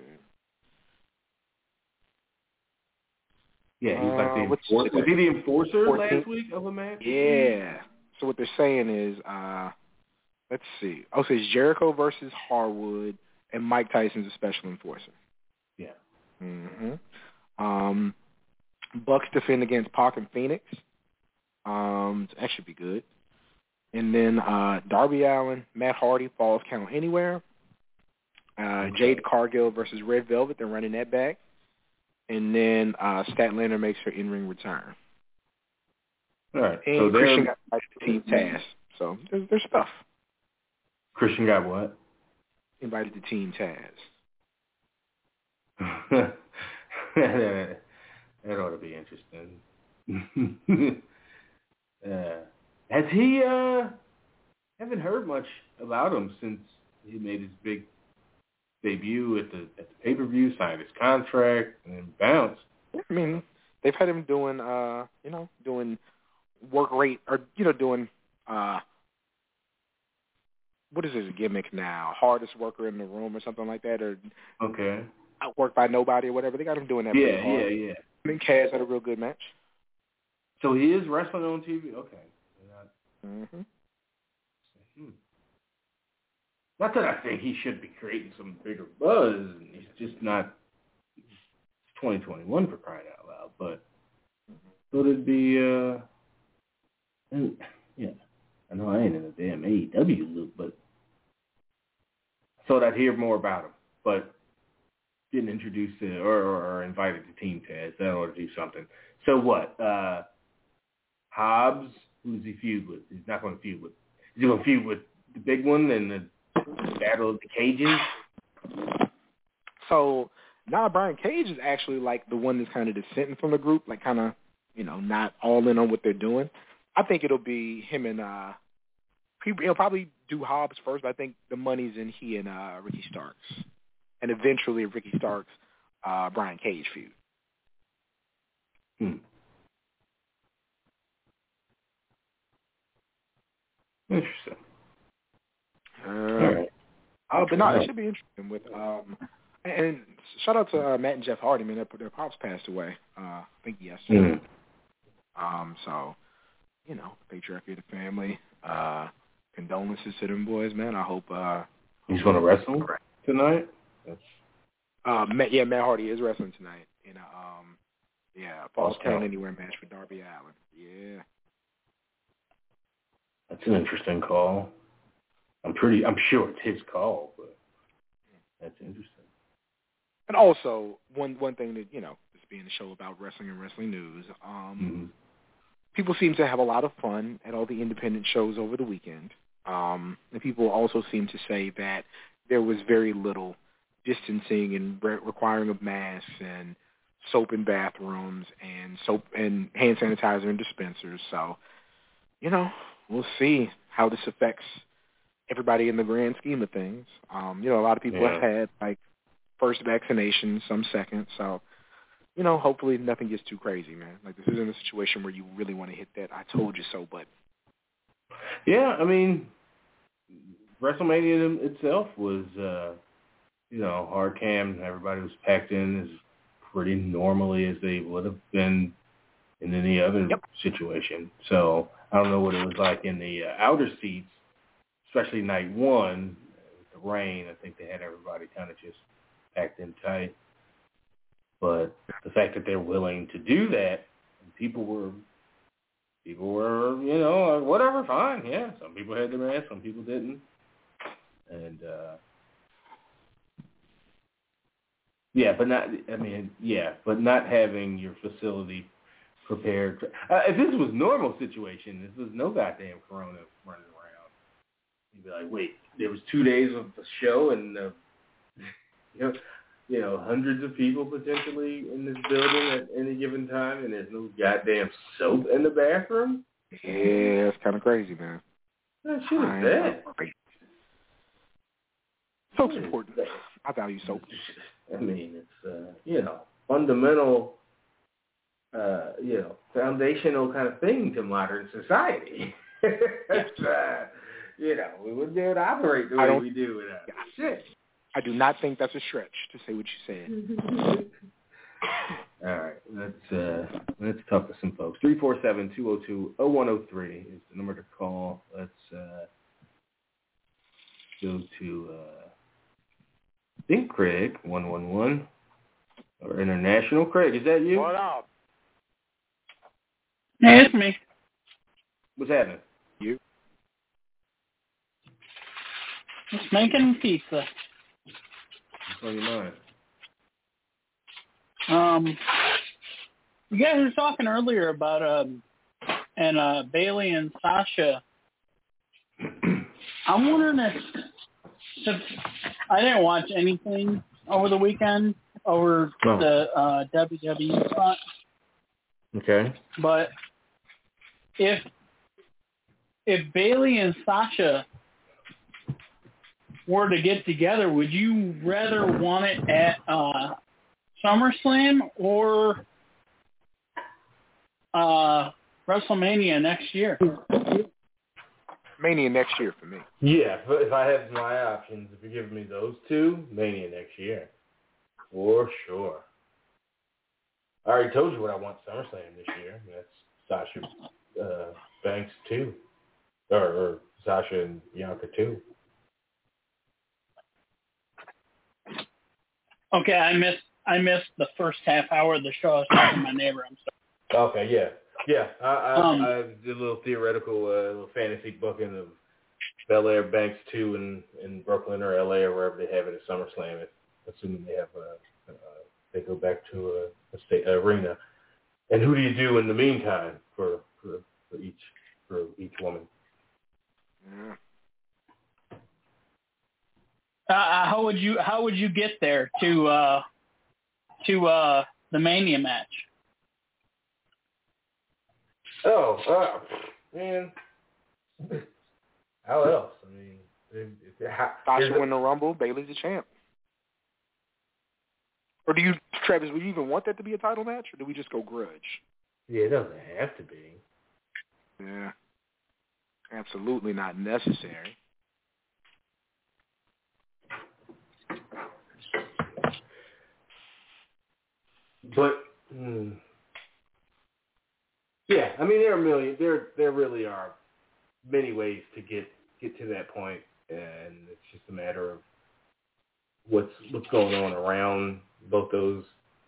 Yeah, he's like the Uh, enforcer. Was he the enforcer 14th? last week of a match? Yeah. So what they're saying is, uh, let's see. Oh, so it's Jericho versus Harwood, and Mike Tyson's a special enforcer. Yeah. hmm Um, Bucks defend against Pac and Fenix. Um, that should be good. And then uh, Darby Allin, Matt Hardy, Falls Count Anywhere. Uh, Jade Cargill versus Red Velvet. They're running that back. And then uh, Statlander makes her in-ring return. All right. And so Christian got invited to Team Taz. So there's, there's stuff. Christian got what? Invited to Team Taz. that ought to be interesting. uh, has he? uh Haven't heard much about him since he made his big debut at the at the pay per view, signed his contract, and then bounced. I mean, they've had him doing, uh, you know, doing work rate or you know, doing uh, what is his gimmick now? Hardest worker in the room or something like that, or Okay. outworked by nobody or whatever. They got him doing that. Yeah, yeah, yeah. I mean, Kaz had a real good match. So he is wrestling on TV. Okay. Mm hmm Hmm. Not that I think he should be creating some bigger buzz. And He's just not. It's 2021 for crying out loud. But thought it'd be. uh and, Yeah, I know I ain't in the damn AEW loop, but thought I'd hear more about him. But getting introduced to or, or, or invited to Team Taz, that ought to do something. So what? uh Hobbs, who's he feud with? He's not going to feud with. He's going to feud with the big one and the battle of the cages. So now Brian Cage is actually like the one that's kind of dissenting from the group, like kind of, you know, not all in on what they're doing. I think it'll be him and uh, he, he'll probably do Hobbs first, but I think the money's in he and uh Ricky Starks, and eventually Ricky Starks, uh, Brian Cage feud. Hmm. Interesting. Uh, All right. Uh, but no, it should be interesting with um and shout out to uh, Matt and Jeff Hardy, man. Their, their pops passed away. Uh, I think yesterday. Mm. Um, so you know, patriarchy of the family. Uh, condolences to them boys, man. I hope. uh He's going to wrestle tonight. That's uh, Matt, yeah, Matt Hardy is wrestling tonight in a um, yeah, Falls Falls Count. Anywhere match with Darby Allin. Yeah. that's an interesting call. I'm pretty. I'm sure it's his call, but that's interesting. And also one one thing that you know, this being a show about wrestling and wrestling news, um, Mhm. people seem to have a lot of fun at all the independent shows over the weekend. Um, and people also seem to say that there was very little distancing and re- requiring of masks and soap in bathrooms and soap and hand sanitizer in dispensers. So, you know, we'll see how this affects everybody in the grand scheme of things. Um, you know, a lot of people Yeah. have had like first vaccination, some second. So, you know, hopefully nothing gets too crazy, man. Like this isn't a situation where you really want to hit that I told you so button. Yeah, I mean, WrestleMania itself was, uh, you know, hard cam. Everybody was packed in as pretty normally as they would have been in any other Yep. situation. So I don't know what it was like in the uh, outer seats, especially night one with the rain. I think they had everybody kind of just packed in tight. But the fact that they're willing to do that, people were people were, you know, whatever, fine, yeah. Some people had their mask, some people didn't. And uh yeah, but not I mean, yeah, but not having your facility prepared. Uh, if this was normal situation, this was no goddamn corona running. You'd be like, wait, there was two days of the show and uh, you know, you know, hundreds of people potentially in this building at any given time, and there's no goddamn soap in the bathroom. Yeah, it's kind of crazy, man. That shit is bad. Soap's important. I value soap. I mean, it's uh, you know fundamental, uh, you know, foundational kind of thing to modern society. it's, uh, you know, we wouldn't be able to operate the way we do without it. Shit. I do not think that's a stretch to say what you said. All right, let's uh, let's talk to some folks. Three four seven two zero two zero one zero three is the number to call. Let's uh, go to uh, think Craig one one one or international. Craig, is that you? What up? Yeah, it's me. What's happening? Just making pizza. What's on your mind? Um, you guys were talking earlier about um, and uh, Bayley and Sasha. I'm wondering if since I didn't watch anything over the weekend over Oh. the uh, WWE front, Okay. but if if Bayley and Sasha were to get together, would you rather want it at uh, SummerSlam or uh, WrestleMania next year? Mania next year for me. Yeah, but if I have my options, if you're giving me those two, Mania next year, for sure. I already told you what I want SummerSlam this year. That's Sasha uh, Banks too, or, or Sasha and Bianca too. Okay, I missed I missed the first half hour of the show. I was talking to my neighbor. I'm sorry. Okay, yeah, yeah. I I, Um, I did a little theoretical, uh, little fantasy booking of Belair Banks two in in Brooklyn or L.A. or wherever they have it at SummerSlam. If, assuming they have a, uh, they go back to a, a state arena. And who do you do in the meantime for for, for each for each woman? Yeah. Uh, uh, how would you how would you get there to uh, to uh, the Mania match? Oh, uh, man. How else? I mean, if, if, how, Sasha is it- win the Rumble, Bayley's the champ. Or do you, Travis, would you even want that to be a title match, or do we just go grudge? yeah, it doesn't have to be. Yeah. Absolutely not necessary. But hmm. yeah, I mean there are a million. There there really are many ways to get get to that point, and it's just a matter of what's what's going on around both those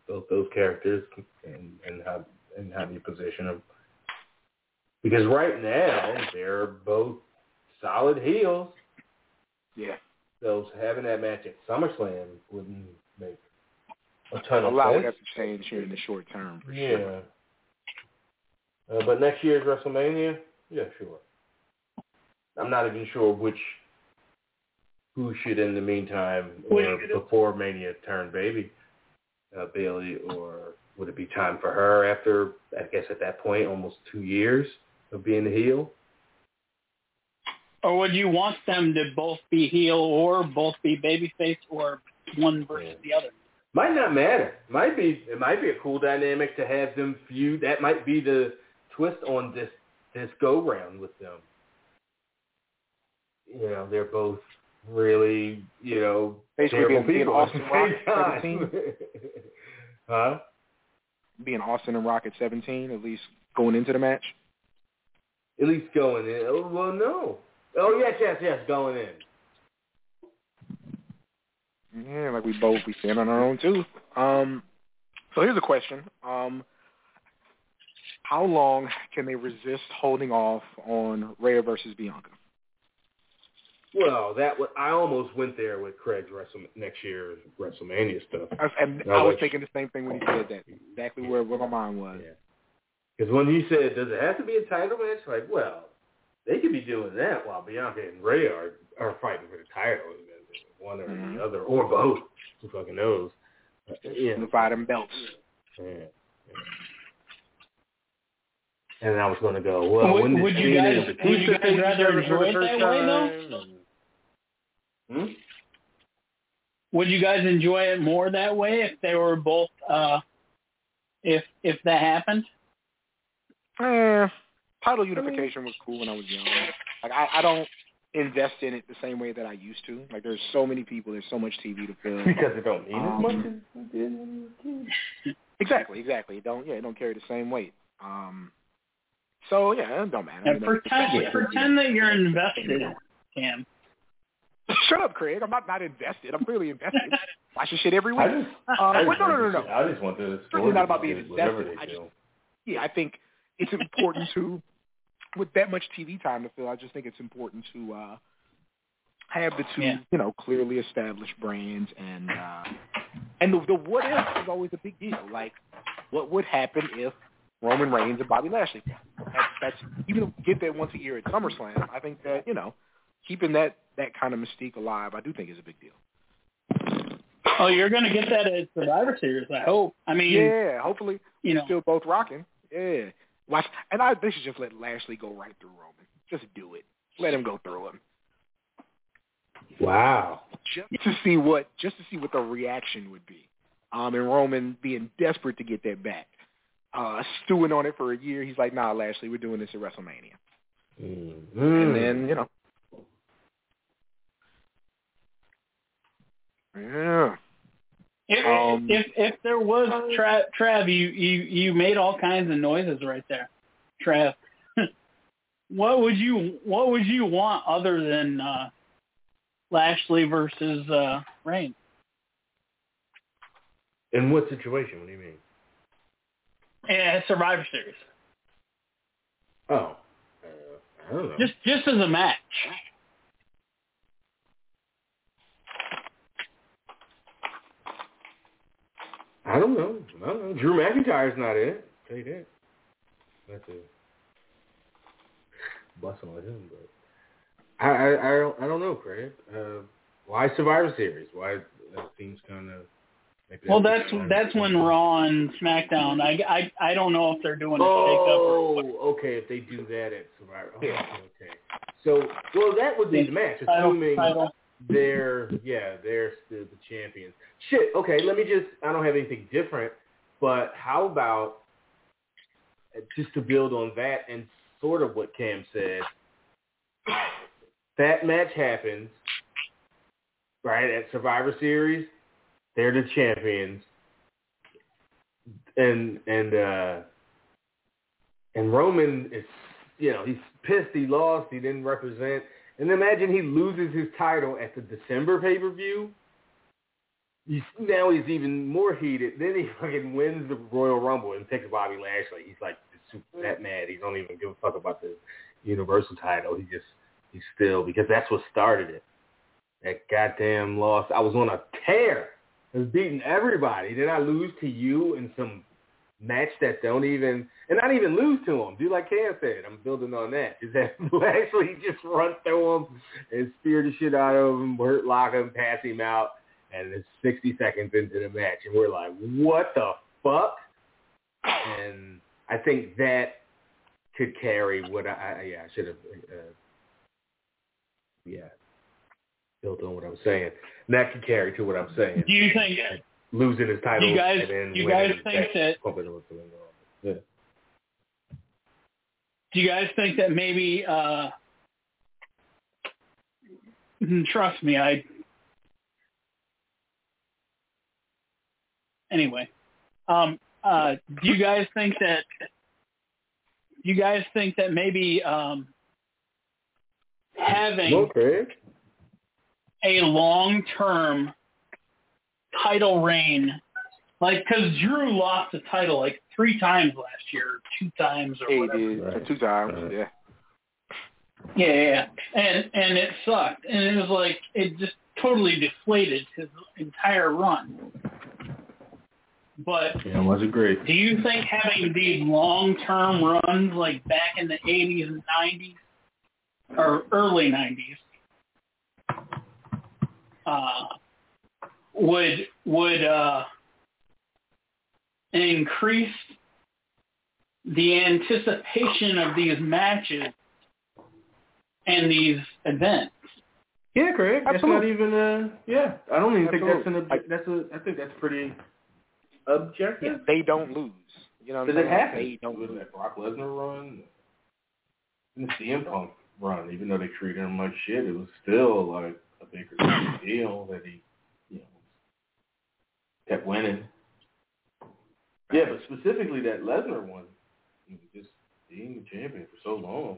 both those characters and and how and how you position them. Because right now they're both solid heels. Yeah. So having that match at SummerSlam wouldn't make a ton A of lot sense. would have to change here in the short term, for Yeah. sure. Uh, but next year's WrestleMania, yeah, sure. I'm not even sure which who should in the meantime or before Mania turn baby, uh, Bayley, or would it be time for her after I guess at that point almost two years of being the heel? Or would you want them to both be heel or both be babyface or one versus the other? Might not matter. Might be it might be a cool dynamic to have them feud. That might be the twist on this this go round with them. You know, they're both really, you know, Basically terrible people at Austin the same time. 17? huh? Being Austin and Rock at 17, at least going into the match. At least going in. Oh, well, no. Oh, yes, yes, yes, going in. Yeah, like we both we stand on our own too. Um, so here's a question: um, How long can they resist holding off on Rhea versus Bianca? Well, that was, I almost went there with Craig's Wrestle, next year's WrestleMania stuff. I, and No, I was like- thinking the same thing when he said that. Exactly where, where my mind was. Yeah. Because when you said, does it have to be a title match? Like, well, they could be doing that while Bianca and Rhea are are fighting for the title, one or Mhm. the other, or both. Who fucking knows? Uh, yeah. Unify them belts. Yeah. yeah. And I was going to go. Well, Would- when did would you guys- would you guys rather other for the enjoy it that way, though? And- Hmm? Would you guys enjoy it more that way if they were both uh if if that happened? Eh, title unification was cool when I was young. Like I, I don't invest in it the same way that I used to. Like there's so many people, there's so much TV to fill. Because it don't mean as Um, much as it did when you were a kid. Exactly, exactly. It don't yeah, it don't carry the same weight. Um so yeah, it don't matter. And pretend pretend that you're invested, Cam. Shut up, Craig. I'm not not invested. I'm clearly invested. Watch this shit every week. I just, Uh, I just no, no, want no, the- no. I just want the It's really not about be being good, whatever invested. they I just- do. yeah, I think it's important to, with that much TV time to fill, I just think it's important to uh, have the two, Yeah. you know, clearly established brands, and uh, and the, the what if is always a big deal. Like, what would happen if Roman Reigns and Bobby Lashley? That's, that's even if we get that once a year at SummerSlam. I think that you know, keeping that that kind of mystique alive, I do think is a big deal. Oh, you're gonna get that at Survivor Series, I hope. I mean, Yeah, hopefully you know, still both rocking. Yeah. Watch, and I they should just let Lashley go right through Roman. Just do it. Let him go through him. Wow. Just to see what, just to see what the reaction would be. Um, and Roman being desperate to get that back, uh, stewing on it for a year. He's like, Nah, Lashley, we're doing this at WrestleMania. Mm. And then you know, yeah. If um, if if there was Trav, Trav, you you you made all kinds of noises right there, Trav. what would you what would you want other than uh Lashley versus uh Reigns? In what situation? What do you mean? Yeah, Survivor Series. Oh, uh, I don't know. Just just as a match. I don't know. I don't know. Drew McIntyre's not it. Tell you that. That's a busting on him, but I I I don't, I don't know, Craig. Uh, why Survivor Series? Why that seems kind of. Like Well, that's that's when Raw and SmackDown. I I I don't know if they're doing a shakeup or Oh, okay. If they do that at Survivor, oh, okay. So, well, that would be the match, title. assuming title. They're yeah they're still the champions. Shit. Okay, let me just. I don't have anything different, but how about just to build on that and sort of what Cam said. That match happens right at Survivor Series. They're the champions, and and uh and Roman is you know he's pissed he lost he didn't represent and imagine he loses his title at the December pay per view. He's, now he's even more heated. Then he fucking wins the Royal Rumble and picks Bobby Lashley. He's like super that mad. He don't even give a fuck about the Universal title. He just he's still because that's what started it. That goddamn loss. I was on a tear. I was beating everybody. Then I lose to you and some match that don't even and not even lose to him. Do like Cam said. I'm building on that. Is that Lashley just run through him and spear the shit out of him, hurt lock him, pass him out, and it's 60 seconds into the match, and we're like, what the fuck? And I think that could carry what I, yeah I should have uh, yeah built on what I was saying. And that could carry to what I'm saying. Do you think Losing his title you guys you guys think that pumping him up to the. Yeah. do you guys think that maybe uh trust me, I anyway. Um uh do you guys think that do you guys think that maybe um having Okay. a long-term title reign, like because Drew lost the title like three times last year, two times or He whatever. did Right. two times. Right. Yeah. Yeah, yeah, yeah. and and it sucked, and it was like it just totally deflated his entire run. But Yeah, it wasn't great. do you think having these long-term runs, like back in the '80s and '90s, or early '90s uh, would would uh, increase the anticipation of these matches and these events. Yeah, Craig. That's Absolutely. not even uh yeah. I don't even think that's an Absolutely. ob- that's a I think that's pretty objective. They don't lose. You know what I'm Because it saying? happened. They don't with lose. that Brock Lesnar run and the CM Punk run, even though they treated him like shit, it was still like a bigger deal that he, you know, kept winning. Yeah, but specifically that Lesnar one, you know, just being the champion for so long,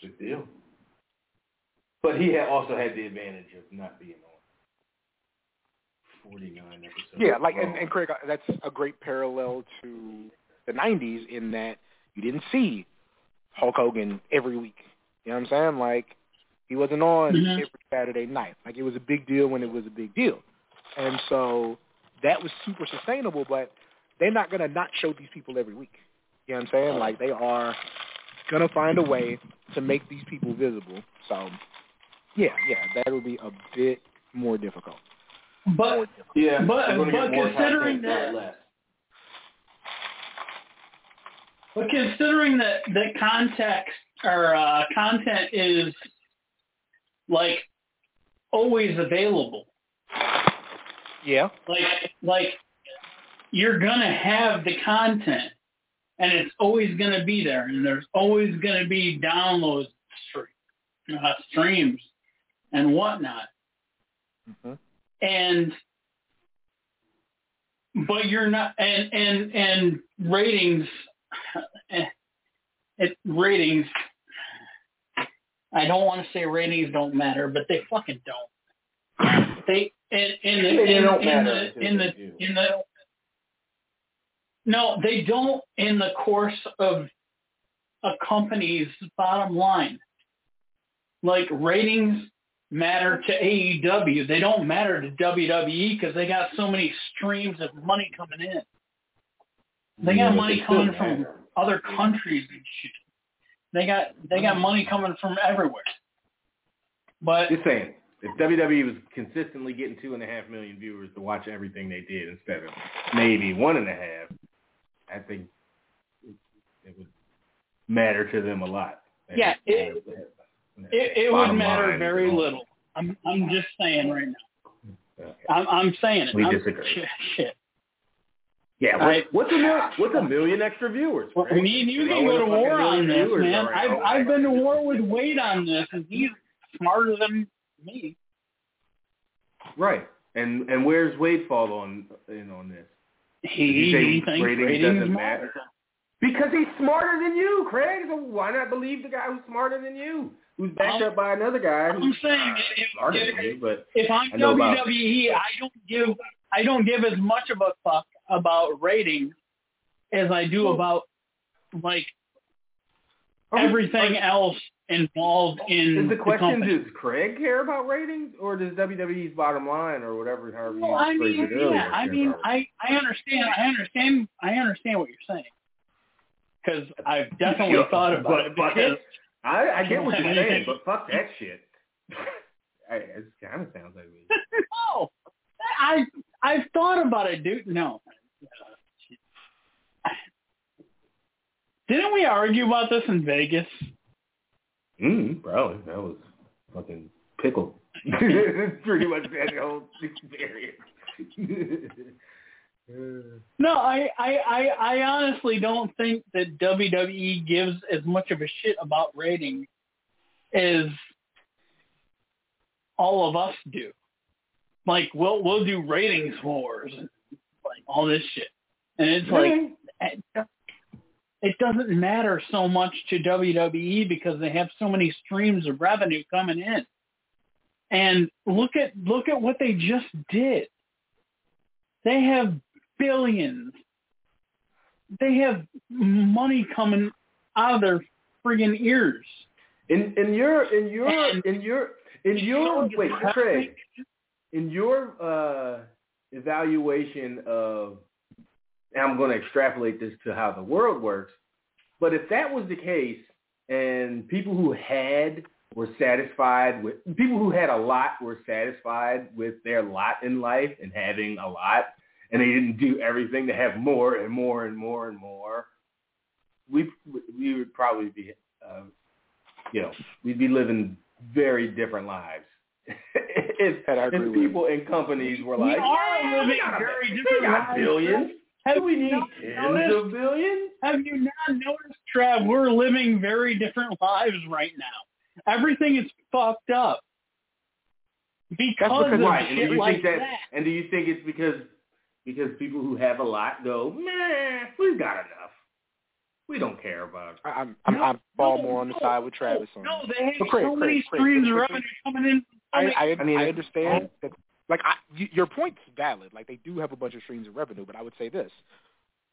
big deal. But he had also had the advantage of not being on 49 episodes. Yeah, like and, and Craig, that's a great parallel to the '90s in that you didn't see Hulk Hogan every week. You know what I'm saying? Like he wasn't on Mhm. every Saturday night. Like it was a big deal when it was a big deal, and so that was super sustainable. But they're not gonna not show these people every week. You know what I'm saying? Like they are gonna find a way to make these people visible. So yeah, yeah, that would be a bit more difficult. But Yeah, But- but considering that- but considering that the context or uh, content is like always available, Yeah. like like you're gonna have the content and it's always gonna be there and there's always gonna be downloads uh, streams and whatnot hmm and but you're not and and and ratings it ratings I don't want to say ratings don't matter, but they fucking don't. They in in the They in, don't in matter the in the in the no, they don't in the course of a company's bottom line. Like ratings matter to AEW. They don't matter to WWE because they got so many streams of money coming in. They got but money they coming from other countries and shit. They got they got mm-hmm. money coming from everywhere. But Just saying, if WWE was consistently getting two and a half million viewers to watch everything they did instead of maybe one and a half, I think it, it would matter to them a lot. Yeah, it- it, it would matter line, very you know. little. I'm I'm just saying right now. Okay. I'm I'm saying it. We I'm- disagree. Shit. shit. Yeah, what, I- what's a mil- what's a million extra viewers? Well, right? me and you can go to war on this, man. I've I've been to war with Wade on this, and he's smarter than me. right. And and where's Wade fall on in on this? He, Did you say he thinks ratings ratings, doesn't matter. Because he's smarter than you, Craig. So why not believe the guy who's smarter than you, who's backed I'm- up by another guy I'm who's saying if, smarter if, than you? But if I'm I know about- WWE, I don't give I don't give as much of a fuck about ratings as I do about like everything else involved in Is the question company. does Craig care about ratings or does WWE's bottom line or whatever however you Well, I mean, earlier? yeah, I mean. I I understand, I understand, I understand what you're saying because I've definitely thought about but it. Because. I, I get what you're saying, but fuck that shit. I, it kind of sounds like me. no, I I've thought about it, dude. No. Didn't we argue about this in Vegas? Mm, probably that was fucking pickle. Pretty much that whole experience. No, I, I, I, I honestly don't think that WWE gives as much of a shit about ratings as all of us do. Like we'll we'll do ratings wars and like all this shit, and it's like it- doesn't matter so much to WWE because they have so many streams of revenue coming in. And look at look at what they just did. They have billions. They have money coming out of their friggin' ears. in in your in your in your in your wait. Craig, in your uh, evaluation of, and I'm going to extrapolate this to how the world works, but if that was the case, and people who had were satisfied with people who had a lot were satisfied with their lot in life and having a lot and they didn't do everything to have more and more and more and more we we would probably be uh, you know we'd be living very different lives. If, if people and companies were like we are yeah, living got, very different lives. billions Have we need not tens noticed? of billions Have you not noticed, Trav? We're living very different lives right now. Everything is fucked up because, because- of right. And shit do you like think that, that. And do you think it's because because people who have a lot go, man, we've got enough. We don't care about. I- I'm I'm, No, I'm fall no, more on the no, side with Travis on No, they have so Craig, many Craig, streams of revenue coming in. I, I, I mean, I it- understand that. Like, I, y your point's valid. Like, they do have a bunch of streams of revenue, but I would say this: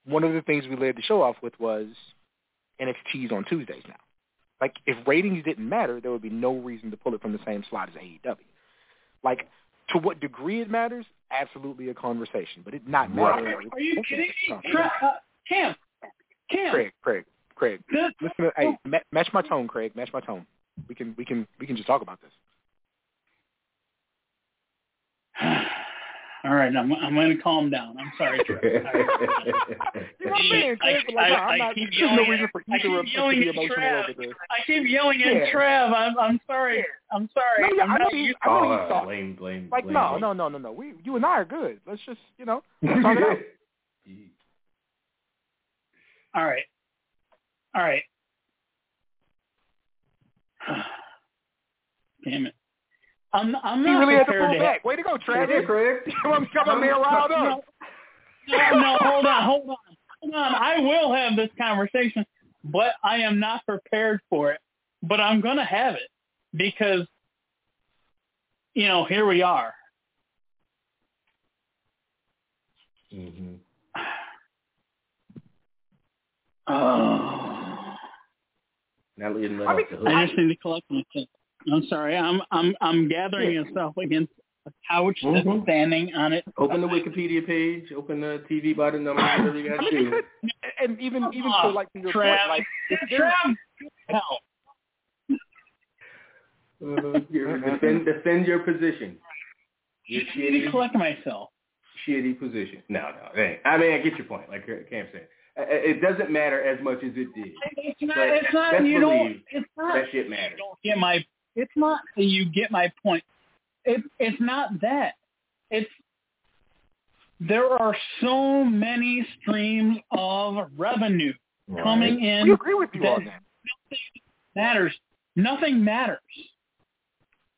one of the things we led the show off with was NXT's on Tuesdays now. Like, if ratings didn't matter, there would be no reason to pull it from the same slot as AEW. Like, to what degree it matters, absolutely a conversation, but it not Right. matter. Are, are you kidding me? Tra- uh, Cam, Cam, Craig, Craig, Craig. this, Listen, to, hey, ma- match my tone, Craig. Match my tone. We can, we can, we can just talk about this. All right, I'm I'm going to calm down. I'm sorry, Trav. You're my man, I- Craig, but like, I- no, I I'm not, keep there's no yelling reason at- for I either keep of us to yelling be at emotional Trav. over this. I keep yelling at Yeah. Trav. I'm I'm sorry. I'm sorry. No, yeah, I'm I know not you- used I know to you oh, thought- blame, blame, Like, blame no, me. no, no, no, no. We, you and I are good. Let's just, you know, talk it out. All right. All right. Damn it. I'm I'm He not really had to prepared pull to back. Way to go, Yeah, Travis. Craig. I'm coming there riled No, up. no, no, hold on, hold on, hold on. I will have this conversation, but I am not prepared for it. But I'm gonna have it because, you know, here we are. Mm-hmm. Oh. Not letting let I mean. I just need to collect myself. I'm sorry. I'm I'm I'm gathering myself against a couch that's Mhm. standing on it. Open the Wikipedia page. Open the TV button number. Whatever you got to do. and even even Oh, to like to your Trav. point, like if there's- Trav, hell. Uh, defend, defend your position. Your I shitty, collect myself. shitty position. No, no. it ain't. I mean, I get your point. Like Cam said, Uh, it doesn't matter as much as it did. It's not. But It's not. best You don't. It's not. That shit You matters. don't get my. It's not you get my point. It. It's not that. It's. There are so many streams of revenue coming in. we agree with you that on that. matters. Nothing matters.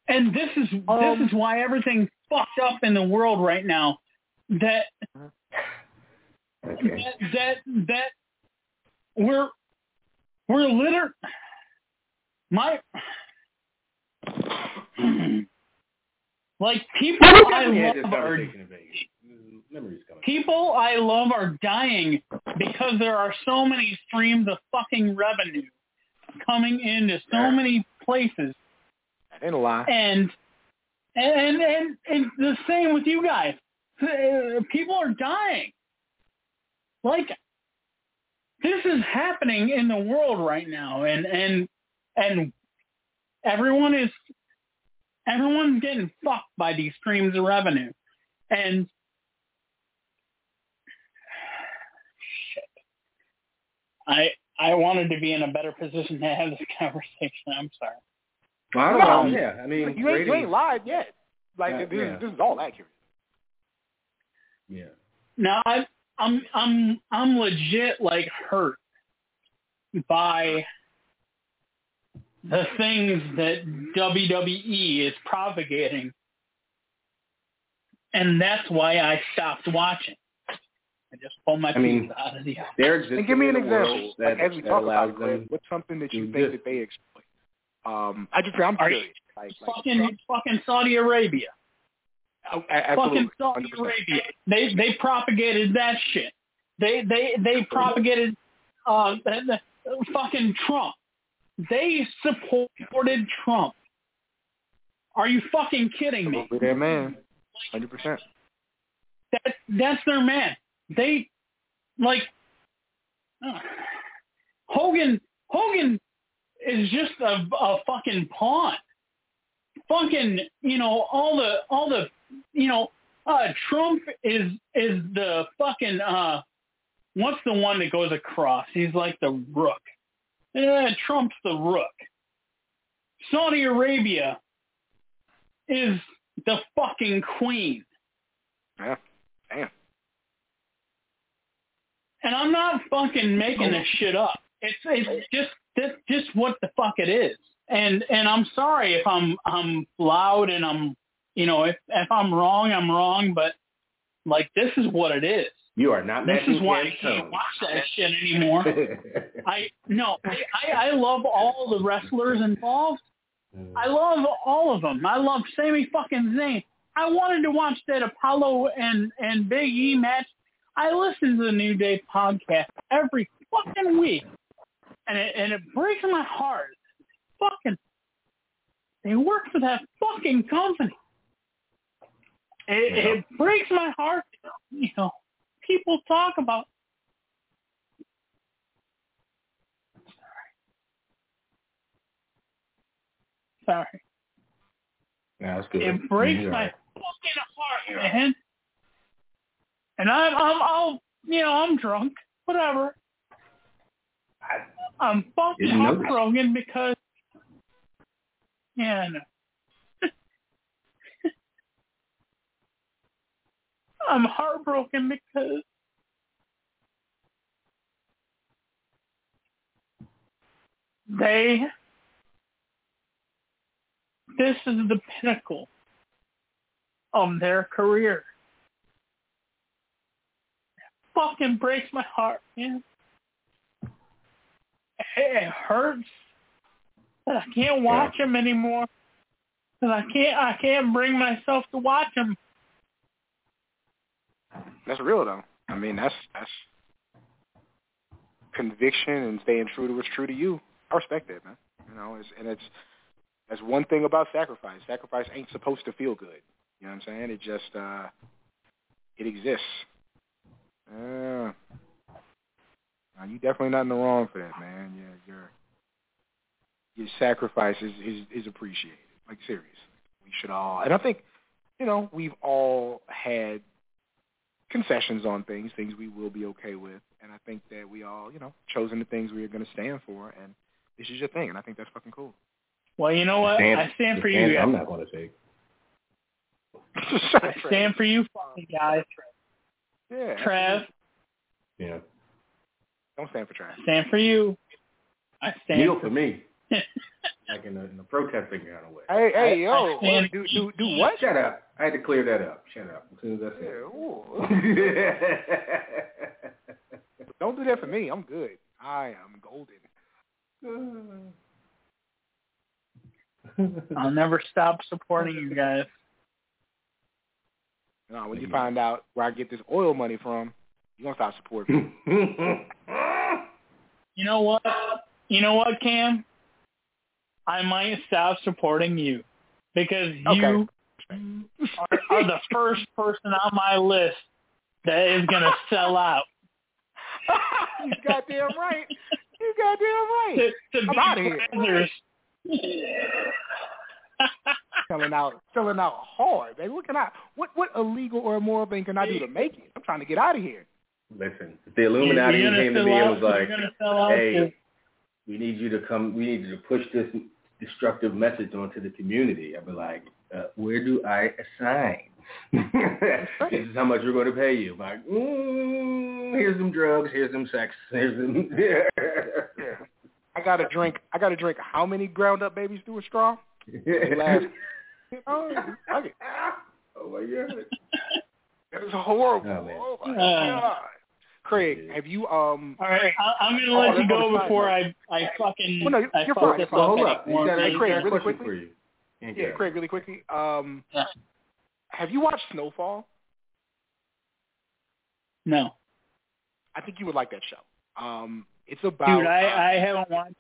And this is Um, this is why everything's fucked up in the world right now. That Okay. that that that we're we're liter my like people I definitely had this love are. People I love are dying because there are so many streams of fucking revenue coming into so Yeah. many places ain't a lie. and and and and the same with you guys. People are dying. Like this is happening in the world right now, and and and everyone is everyone's getting fucked by these streams of revenue, and shit. I I wanted to be in a better position to have this conversation. I'm sorry. Well, I don't No. know. Yeah, I mean, you ain't, you ratings- ain't lied yet. Like Yeah, this, yeah. this is all accurate. Yeah. Now I I'm I'm I'm legit like hurt by the things that WWE is propagating. And that's why I stopped watching. I just pulled my I mean, out of the They're existing And give me an example. That, like as we talk about it, Greg, what's something that you think exist. that they exploit? Um, I just I'm Are curious. Like, like fucking fucking Saudi Arabia. oh, Fucking Saudi 100%. Arabia. They they propagated that shit. They they they propagated uh the, the, fucking Trump. They supported Trump. Are you fucking kidding me? Their man, hundred percent. That that's their man. They like uh, Hogan. Hogan is just a, a fucking pawn. Fucking, you know, all the all the, you know, uh Trump is is the fucking uh what's the one that goes across? He's like the rook. Yeah, Trump's the rook. Saudi Arabia is the fucking queen. Yeah. Damn. And I'm not fucking making this oh. shit up. It's it's just this just what the fuck it is. And and I'm sorry if I'm I'm loud and I'm you know if if I'm wrong I'm wrong, but like this is what it is. You are not This is why I can't watch that shit anymore. I no, I, I I love all the wrestlers involved. I love all of them. I love Sammy fucking Zayn. I wanted to watch that Apollo and and Big E match. I listen to the New Day podcast every fucking week, and it and it breaks my heart. Fucking, they work for that fucking company. It, Yeah. it breaks my heart. You know, people talk about. Sorry. Yeah, that's good. It breaks You're my right. fucking heart, man. And I'm, I'm, I'll, you know, I'm drunk. Whatever. I'm fucking heartbroken because, yeah, I know. I'm heartbroken because they, this is the pinnacle of their career. It fucking breaks my heart, man. It hurts that I can't watch them anymore. That I can't, I can't bring myself to watch them. That's real though. I mean, that's that's conviction and staying true to what's true to you. I respect that, man. You know, it's, and it's that's one thing about sacrifice. Sacrifice ain't supposed to feel good. You know what I'm saying? It just uh it exists. Uh, now you definitely not in the wrong for that, man. Yeah, your your sacrifice is, is is appreciated. Like seriously, we should all. And I think, you know, we've all had concessions on things, things we will be okay with. And I think that we all, you know, chosen the things we are going to stand for, and this is your thing, and I think that's fucking cool. Well, you know what? Stand- I stand for the you. stand I'm not going to say. I stand for you, fucking guys. Yeah, Trav, Yeah. don't stand for Trav. stand for you. I stand Kneel for for me. Like in a, in a protesting kind of way. Hey, I- hey, yo, I stand- do do do what? Shut up. I had to clear that up. Shut up. As soon as I Yeah, ooh. said Don't do that for me. I'm good. I am golden. I'll never stop supporting you guys. You know, when you find out where I get this oil money from, you gonna stop supporting me. You know what? You know what, Cam? I might stop supporting you because you are, are the first person on my list that is going to sell out. you goddamn right. You goddamn right. to, to I'm be outta here. selling out, selling out hard, baby. What can I? What what illegal or immoral thing can I do to make it? I'm trying to get out of here. Listen, if the Illuminati came to me and was like, you're gonna sell out hey, to- we need you to come, we need you to push this destructive message onto the community, I'd be like, uh, where do I assign? this is how much we're going to pay you. Like, mm, here's some drugs, here's some sex, here's some... Yeah. I gotta drink. I gotta drink how many ground up babies through a straw? Last- Oh, it. oh my god. That is horrible. Oh. Oh my god. Craig, have you um? All right, I, I'm going to Oh, let you go go before I I fucking Well, no, I you're fuck fine, you're So up hold up. You got Hey, Craig, really quickly. for you. Yeah, go. Craig, really quickly. Um, Yeah. have you watched Snowfall? No, I think you would like that show. Um, it's about dude, uh, I I haven't watched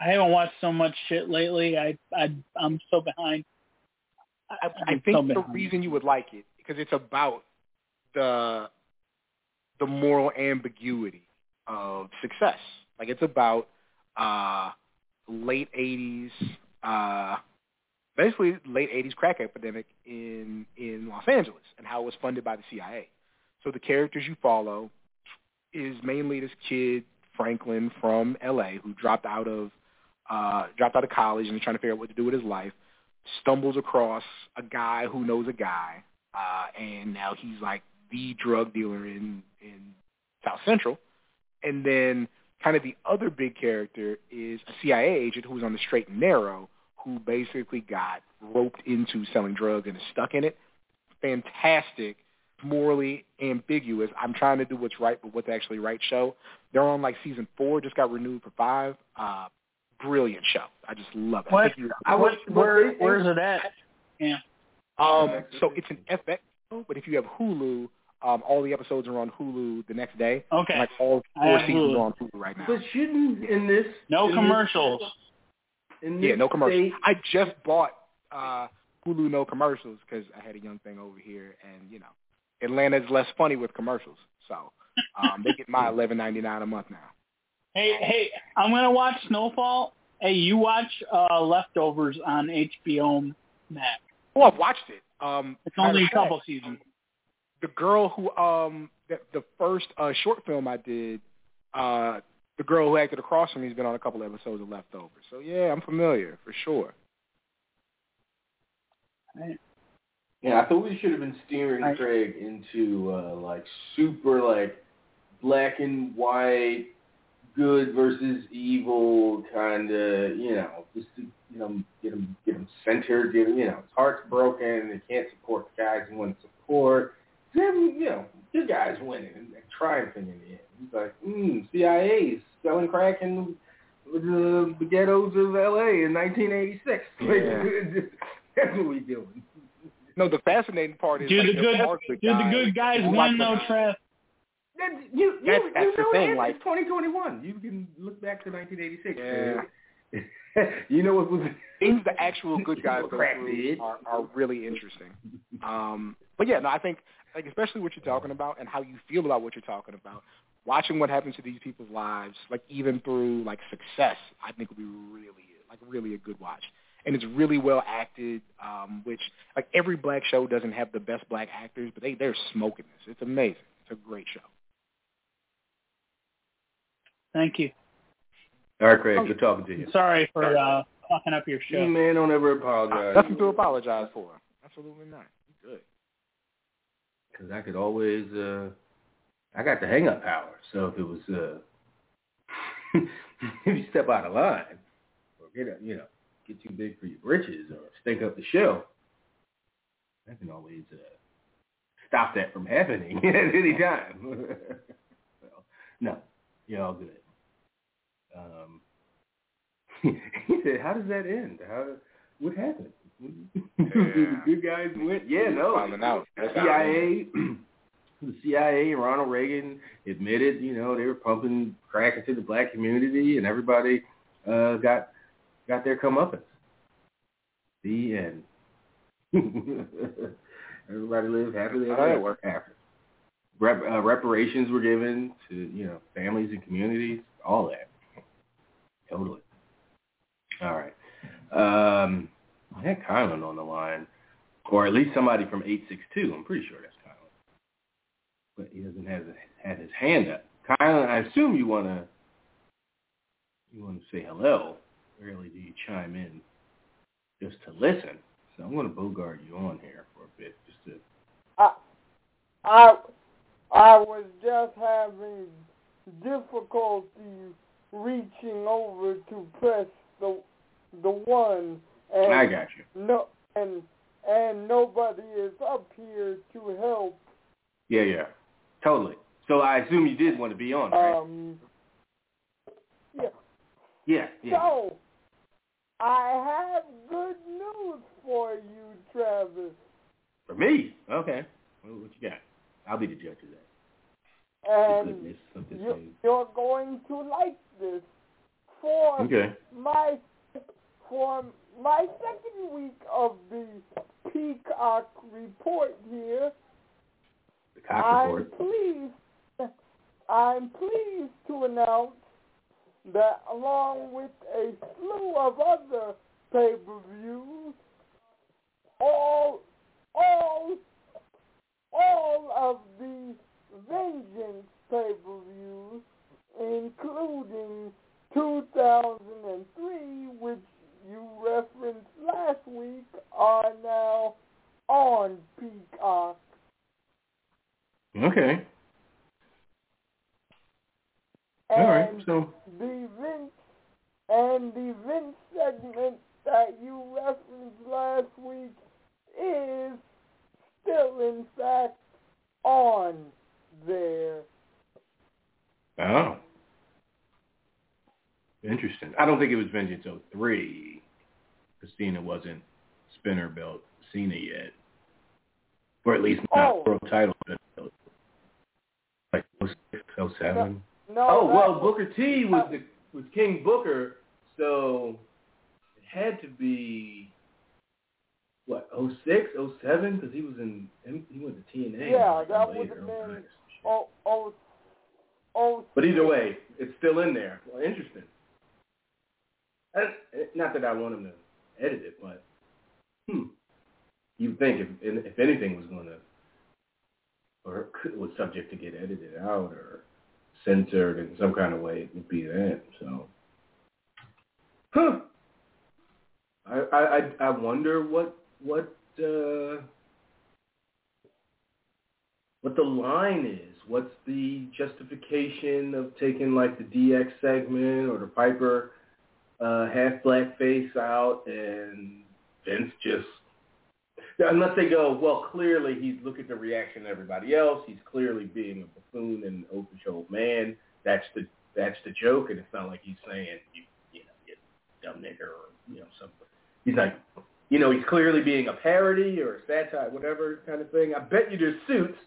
I haven't watched so much shit lately. I I I'm so behind. I, I'm I so think the behind. reason you would like it because it's about the the moral ambiguity of success. Like it's about uh late '80s, uh, basically late '80s crack epidemic in in Los Angeles and how it was funded by the CIA. So the characters you follow is mainly this kid Franklin from LA who dropped out of uh, dropped out of college and is trying to figure out what to do with his life. Stumbles across a guy who knows a guy, uh, and now he's like the drug dealer in in South Central. And then kind of the other big character is a CIA agent who was on the straight and narrow who basically got roped into selling drugs and is stuck in it. Fantastic, morally ambiguous. I'm trying to do what's right, but what's actually right show. They're on like season four, just got renewed for five. Uh, brilliant show. I just love it. What? I think you, I what, where, where's it at? Yeah. Um, so it's an FX show, but if you have Hulu, um, all the episodes are on Hulu the next day. Okay. Like all four seasons are on Hulu right now. But shouldn't in this no in commercials. This, in this yeah, no commercials. state- I just bought uh, Hulu no commercials because I had a young thing over here, and you know, Atlanta's less funny with commercials, so um, they get my eleven ninety nine a month now. Hey, hey, I'm gonna watch Snowfall. Hey, you watch uh Leftovers on HBO Max. Oh, I've watched it. Um, It's only a matter of fact, couple seasons. the girl who um the, the first uh short film I did, uh the girl who acted across from me has been on a couple episodes of Leftovers. So yeah, I'm familiar for sure. Yeah, I thought we should have been steering I- Craig into uh, like super like black and white, good versus evil kind of you know just to you know get them, get them centered. Get him, you know his heart's broken. They can't support the guys he wants to support. Then you know good guys winning and triumphing in the end. He's like, mm, CIA's selling crack in the, the ghettos of LA in 1986. Like, that's what we doing. No, the fascinating part is Do like, the there good are do the guys good guys win though, Trev? That's, you, you, That's- you the thing, it. like- It's 2021. You can look back to 1986. Yeah. you know what was things the actual good guys go through are, are really interesting. Um, but yeah, no, I think like especially what you're talking about and how you feel about what you're talking about. Watching what happens to these people's lives, like even through like success, I think would be really like really a good watch. And it's really well acted, um, which like every black show doesn't have the best black actors, but they they're smoking this. It's amazing. It's a great show. Thank you. All right, Craig. Good talking to you. Sorry for uh fucking up your show. Man, don't ever apologize. Nothing to apologize for. Absolutely not. You're good. Because I could always, uh, I got the hang up power. So if it was, uh, if you step out of line or get, a, you know, get too big for your britches or stink up the show, I can always uh, stop that from happening at any time. so, no, you're all good. Um, he said, "How does that end? How? What happened? the good guys went. Yeah, no. Finding out. That's CIA, the CIA and Ronald Reagan admitted, you know, they were pumping crack into the black community, and everybody uh, got got their comeuppance. The end. everybody lived happily How did ever work? after. Rep, uh, reparations were given to you know families and communities, all that. Totally. All right. Um, I had Kylan on the line, or at least somebody from 862. I'm pretty sure that's Kylan. But he doesn't have his, have his hand up. Kylan, I assume you want to you want to say hello. Rarely do you chime in just to listen. So I'm going to bogart you on here for a bit, just to I, I, I was just having difficulty reaching over to press the the one, and I got you. no, and and nobody is up here to help. Yeah, yeah, totally. So I assume you did want to be on, right? Um, yeah. yeah, yeah. So, I have good news for you, Travis. For me, okay. Well, what you got? I'll be the judge of that. And you, you're going to like this. For Okay. my for my second week of the Peacock report here, The cock I'm report. pleased I'm pleased to announce that along with a slew of other pay-per-views, all, all, all of the Vengeance pay-per-views, including 2003, which you referenced last week, are now on Peacock. Okay. And All right. So the Vince and the Vince segment that you referenced last week is still in fact on there. oh, interesting. I don't think it was Vengeance 03. Christina wasn't spinner belt Cena yet, or at least not Oh. world title belt. Like 06, 07. No, Oh well, was- Booker T was the was King Booker, so it had to be what 06, 07? because he was in he went to TNA. Yeah, that later. would have been- nice. Oh, oh, oh. But either way, it's still in there. Well, interesting. Not that I want him to edit it, but hmm, you'd think if if anything was going to or could, was subject to get edited out or censored in some kind of way, it would be that. So, huh? I I I- I wonder what what uh, what the line is. What's the justification of taking like the DX segment or the Piper uh, half black face out and Vince just unless they go, well, clearly he's look at the reaction of everybody else. He's clearly being a buffoon and an oafish old man. That's the that's the joke, and it's not like he's saying you you know you dumb nigger or you know something. He's like, you know, he's clearly being a parody or a satire, whatever kind of thing. I bet you there's suits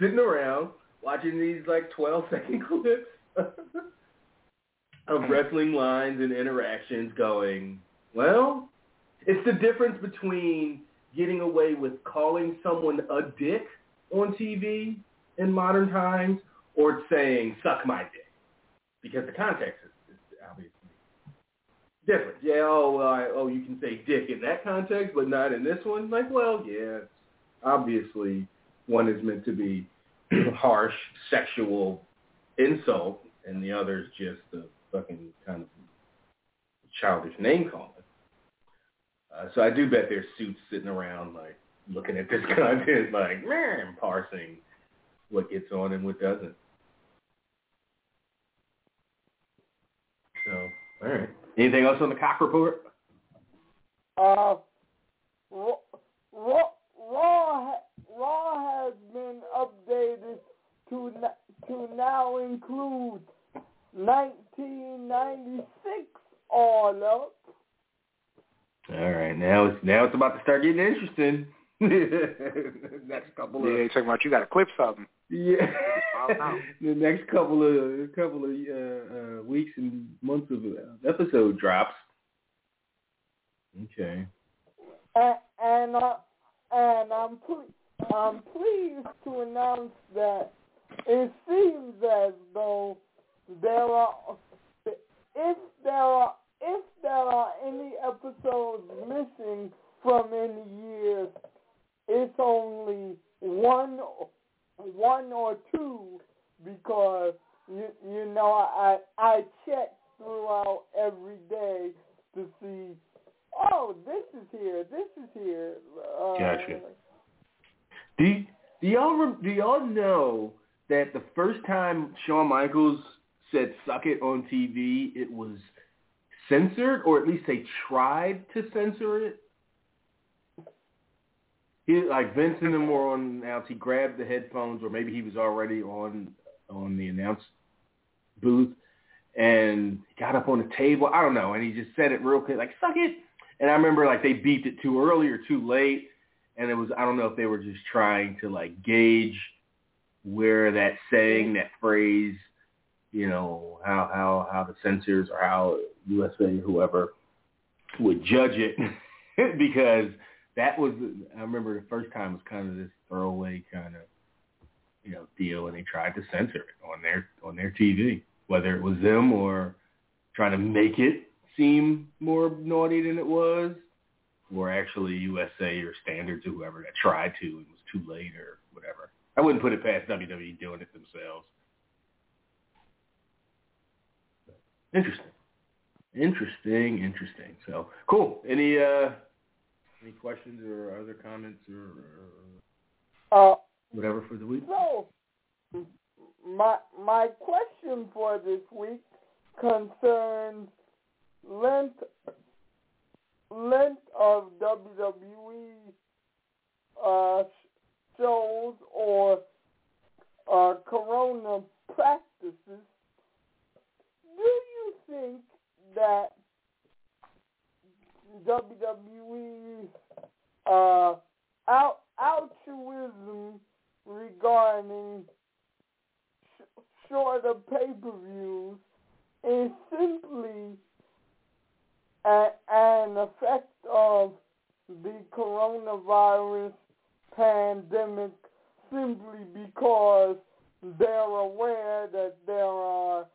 sitting around watching these like 12 second clips of wrestling lines and interactions going, well, it's the difference between getting away with calling someone a dick on TV in modern times or saying, suck my dick. Because the context is, is obviously different. Yeah, oh, well, I, oh, you can say dick in that context, but not in this one. Like, well, yeah, obviously one is meant to be harsh sexual insult, and the other is just a fucking kind of childish name calling. Uh, so I do bet there's suits sitting around, like looking at this content, like man, parsing what gets on and what doesn't. So, all right. Anything else on the cock report? Uh, Raw, Raw, ha- Raw has been updated to to now include 1996 all up. All right, now it's now it's about to start getting interesting. next couple of Yeah, you talking about you got to clip something. yeah, I don't know. the next couple of couple of uh, uh, weeks and months of uh, episode drops. Okay. And and, uh, and I'm ple- I'm pleased to announce that it seems as though there are if there are if there are any episodes missing from any year, it's only one one or two because you you know I I check throughout every day to see oh this is here this is here uh, Gotcha. Do do y'all do y'all know that the first time Shawn Michaels said "suck it" on TV, it was censored, or at least they tried to censor it? He like Vince and them were on announce. He grabbed the headphones, or maybe he was already on on the announce booth, and got up on the table. I don't know, and he just said it real quick, like "suck it." And I remember like they beeped it too early or too late, and it was I don't know if they were just trying to like gauge where that saying, that phrase, you know, how how how the censors or how USA whoever would judge it, because that was I remember the first time was kind of this throwaway kind of you know deal, and they tried to censor it on their on their TV, whether it was them or trying to make it seem more naughty than it was, or actually USA or Standards or whoever that tried to and was too late or whatever. I wouldn't put it past WWE doing it themselves. Interesting. Interesting, interesting. So cool. Any uh any questions or other comments or, Uh, whatever for the week? so, my my question for this week concerns length length of WWE uh, shows or uh, Corona practices. Do you think that WWE uh, out, altruism regarding sh- shorter pay-per-views is simply a, an effect of the coronavirus pandemic simply because they're aware that there are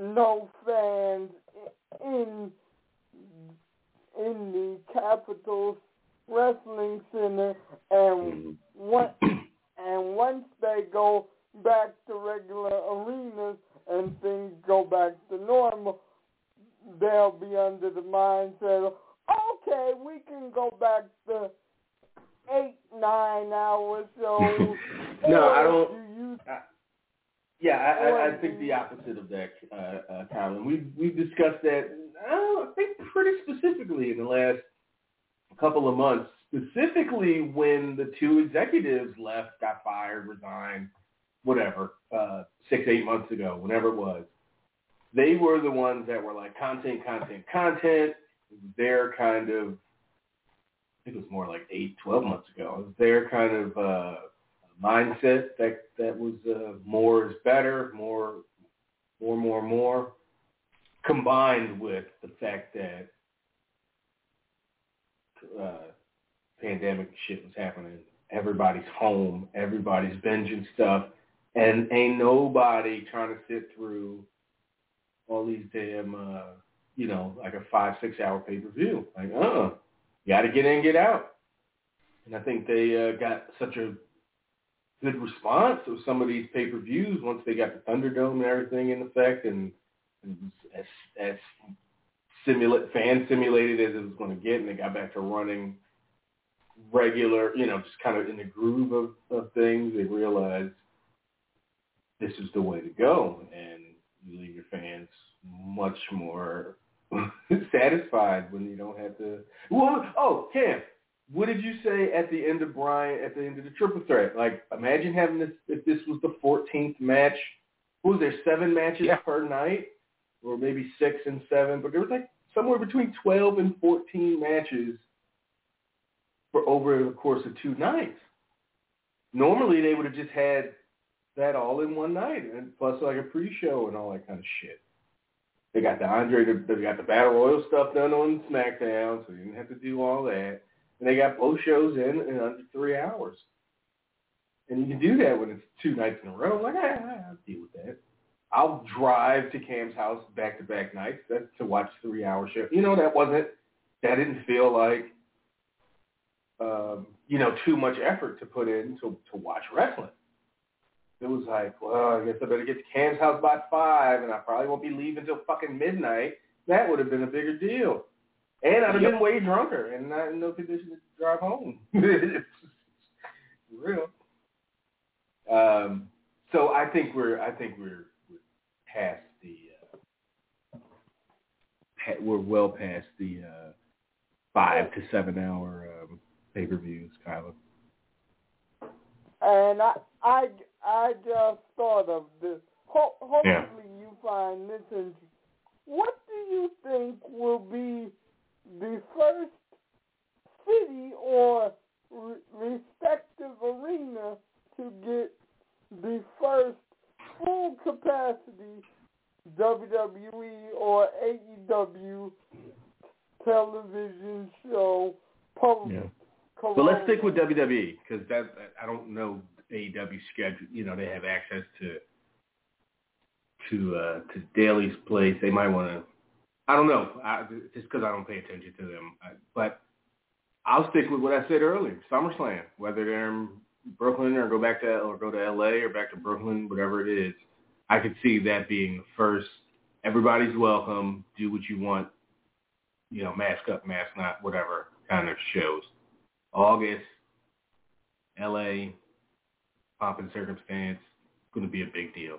no fans in in the Capitol Wrestling Center, and mm-hmm. one, and once they go back to regular arenas and things go back to normal, they'll be under the mindset of, okay, we can go back to eight, nine hour shows. No, I don't- do you Yeah, I, I, I think the opposite of that, uh, uh, Colin. We've we've discussed that. Uh, I think pretty specifically in the last couple of months. Specifically, when the two executives left, got fired, resigned, whatever, uh, six eight months ago, whenever it was, they were the ones that were like content, content, content. Their kind of. I think it was more like eight, twelve months ago. It was their kind of. uh mindset that that was uh, more is better, more, more, more, more, combined with the fact that uh, pandemic shit was happening. Everybody's home, everybody's binging stuff, and ain't nobody trying to sit through all these damn, uh, you know, like a five, six hour pay per view. Like, uh, got to get in, get out. And I think they uh, got such a good response of some of these pay-per-views once they got the Thunderdome and everything in effect, and, and as as simulate fan simulated as it was going to get, and they got back to running regular, you know, just kind of in the groove of, of things. They realized this is the way to go, and you leave your fans much more satisfied when you don't have to. Well, oh, Cam, what did you say at the end of Bryan at the end of the triple threat? Like, imagine having this if this was the 14th match. What was there seven matches Yeah. per night, or maybe six and seven? But there was like somewhere between 12 and 14 matches for over the course of two nights. Normally, they would have just had that all in one night, and plus like a pre-show and all that kind of shit. They got the Andre, they got the Battle Royal stuff done on SmackDown, so you didn't have to do all that. And they got both shows in in under three hours. And you can do that when it's two nights in a row. Like, ah, I'll deal with that. I'll drive to Cam's house back-to-back nights that's to watch three-hour show. You know, that wasn't, that didn't feel like, um, you know, too much effort to put in to, to watch wrestling. It was like, well, I guess I better get to Cam's house by five, and I probably won't be leaving until fucking midnight. That would have been a bigger deal. And I'd have been way drunker and not in no condition to drive home. real. Um, so I think we're I think we're, we're past the uh, we're well past the uh, five to seven hour um, pay per views, Kyla. And I, I, I just thought of this. Ho- hopefully Yeah. you find this interesting. What do you think will be the first city or re- respective arena to get the first full capacity WWE or AEW television show post Yeah. But let's stick with WWE because that I don't know AEW schedule. You know they have access to to uh, to Daily's place. They might want to. I don't know. I, just because I don't pay attention to them, I, but I'll stick with what I said earlier. SummerSlam, whether they're in Brooklyn or go back to or go to LA or back to Brooklyn, whatever it is, I could see that being the first. Everybody's welcome. Do what you want. You know, mask up, mask not, whatever kind of shows. August, LA, pop and circumstance, going to be a big deal.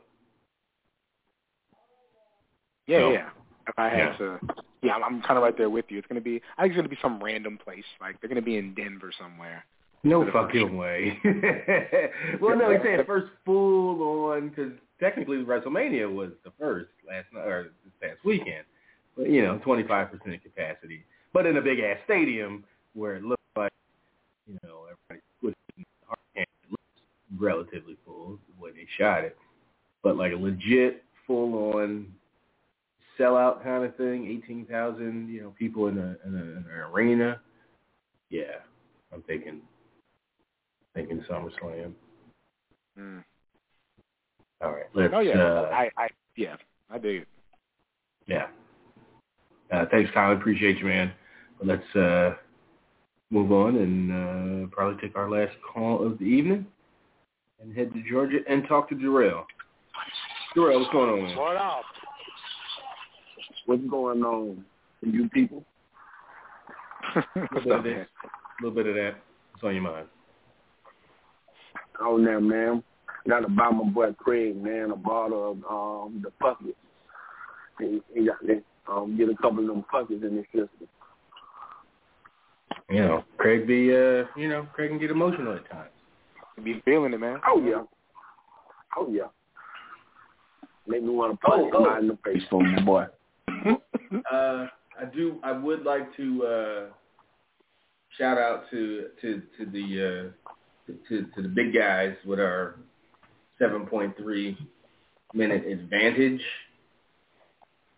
Yeah, So, yeah. If I had yeah. to, yeah, I'm, I'm kind of right there with you. It's gonna be, I think it's gonna be some random place. Like they're gonna be in Denver somewhere. No the first fucking way. well, no, he said first full on because technically WrestleMania was the first last night or this past weekend. But you know, 25% capacity, but in a big ass stadium where it looks like you know everybody was hard it looks relatively full the way they shot it, but like a legit full on sellout kind of thing, 18,000 you know people in a in, a, in an arena. Yeah, I'm thinking thinking SummerSlam. Mm. All right, let's. Oh yeah, uh, I, I, yeah, I dig it. yeah. Uh, thanks, Tyler. Appreciate you, man. But let's uh, move on and uh, probably take our last call of the evening and head to Georgia and talk to Jarrell. Jarrell, what's going on, man? What up? What's going on, you people? What's A little up, bit, man? a little bit of that. What's on your mind? Oh, now, man. Got to buy my boy Craig, man, a bottle of um the buckets. He, he got to um, get a couple of them buckets in his system. You know, Craig be, uh, you know, Craig can get emotional at times. You be feeling it, man. Oh, yeah. Oh, yeah. Make me want to punch Oh, him oh. in the face for my boy. Uh, I do. I would like to uh, shout out to to to the uh, to to the big guys with our 7.3 minute advantage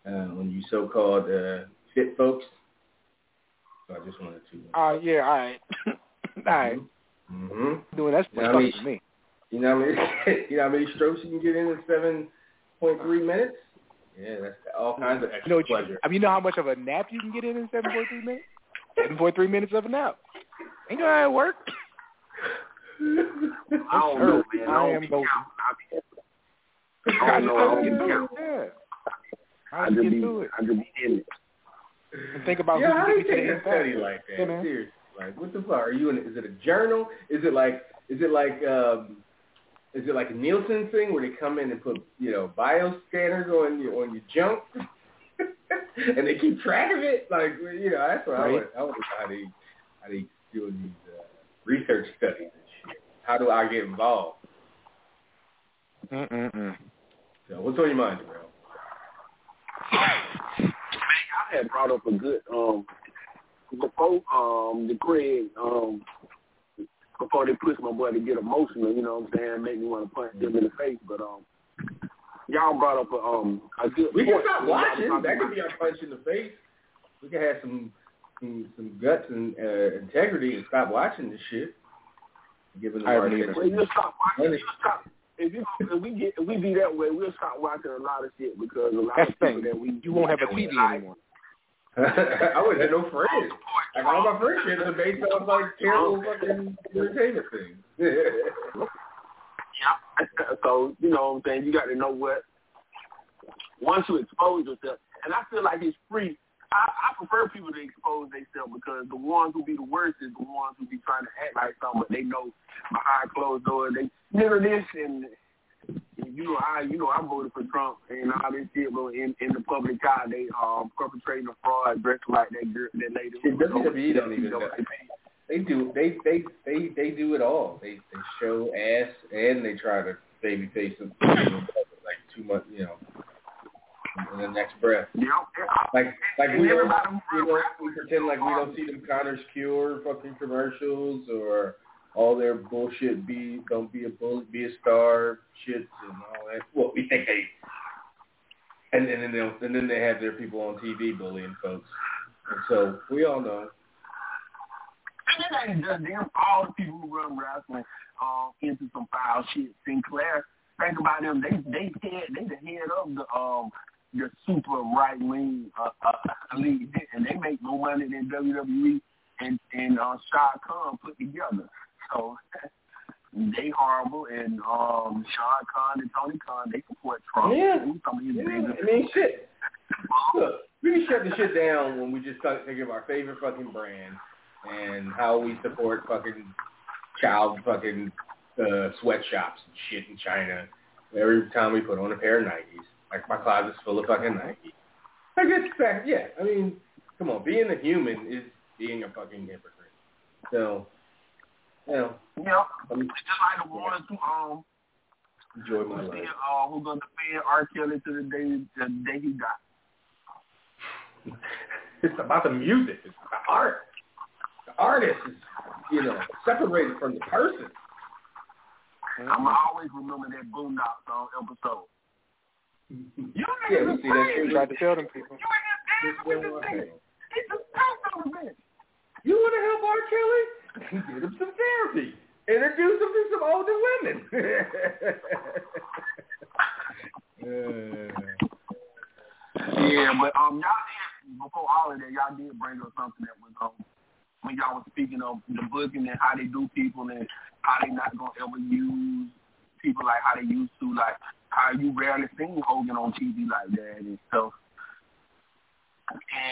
uh, on you so-called uh, fit folks. So I just wanted to. Oh yeah, all right, all right. Mm-hmm. Doing that's Yeah, I that's me. You know how many you know how many strokes you can get in in 7.3 minutes? Yeah, that's all kinds of You know what you, pleasure. I mean, you know how much of a nap you can get in in seven point three minutes? Seven point three minutes of a nap. Ain't know how it work. I don't know, man. I I don't am be both. counting. I be- I don't know. I just don't get be counting. Yeah. I I just just be, I just be in it. and think about yeah, who how can do you get to take the a study like that? Yeah, man. Seriously, like what the fuck? Are you in? Is it a journal? Is it like? Is it like? um Is it like a Nielsen thing where they come in and put you know bio scanners on your on your junk, and they keep track of it? Like you know, that's what I Right. would I would know how they how they doing these uh, research studies and shit. How do I get involved? Mm-mm-mm. So what's on your mind, bro? I had brought up a good um before um the Craig um before they push my boy to get emotional, you know what I'm saying, make me want to punch them in the face. But um y'all brought up a um a good We can stop watching. That could be our punch in the face. We can have some some, some guts and uh, integrity and stop watching this shit. Giving them I our haven't. Well, you'll stop watching. You'll stop. If, you, if we get if we be that way, we'll stop watching a lot of shit because a lot That's of people thing. that we You won't have a TV anymore. I wouldn't have no friends. Like all my friendships are based off like terrible fucking entertainment things. Yeah. So you know what I'm saying. You got to know what once you expose yourself, and I feel like it's free. I, I prefer people to expose themselves because the ones who be the worst is the ones who be trying to act like something, but they know behind closed doors they nigga this and. You know, I you know I voted for Trump and all this shit, but in in the public eye they um perpetrating a fraud, dressed like that girl, that lady. Shit, WWE don't even know. They do they they they they do it all. They they show ass and they try to baby face them like too much, you know. In the next breath, Yeah, like like And we don't, we don't we pretend like we don't see them Connor's Cure fucking commercials or all their bullshit. Be don't be a bully, be a star shits and all that. Well, we think they, and, and then and then they have their people on TV bullying folks, and so we all know. And it ain't just them. All the people who run wrestling um, into some foul shit. Sinclair, think about them. They they head they the head of the um the super right wing uh, uh, league, and they make more money than WWE and and uh, Shad Khan put together. So they horrible, and um Shad Khan and Tony Khan they support Trump. Yeah. Some of his Yeah, biggest- I mean, shit. Look, we can shut the shit down when we just start thinking of our favorite fucking brand and how we support fucking child fucking uh, sweatshops and shit in China. Every time we put on a pair of Nikes, like my closet's full of fucking Nikes. I guess fact, yeah. I mean, come on, being a human is being a fucking hypocrite. So, know, Yeah, it's just like the ones who um enjoy my life. still uh who gonna defend R. Kelly to the day the day he died. It's about the music. It's the art. The artist is, you know, separated from the person. I'ma always remember that Boondocks song episode. You Yeah, we see that shit. Tried to tell them people. You ain't just dancing with this nigga. He's a pastor man. You want to help R. Kelly? Get him some therapy. Introduce him to some older women. Yeah, but um, y'all did before all of that, y'all did bring up something that was um when y'all was speaking of the booking and how they do people and how they not gonna ever use people like how they used to, like how you rarely seen Hogan on TV like that and stuff.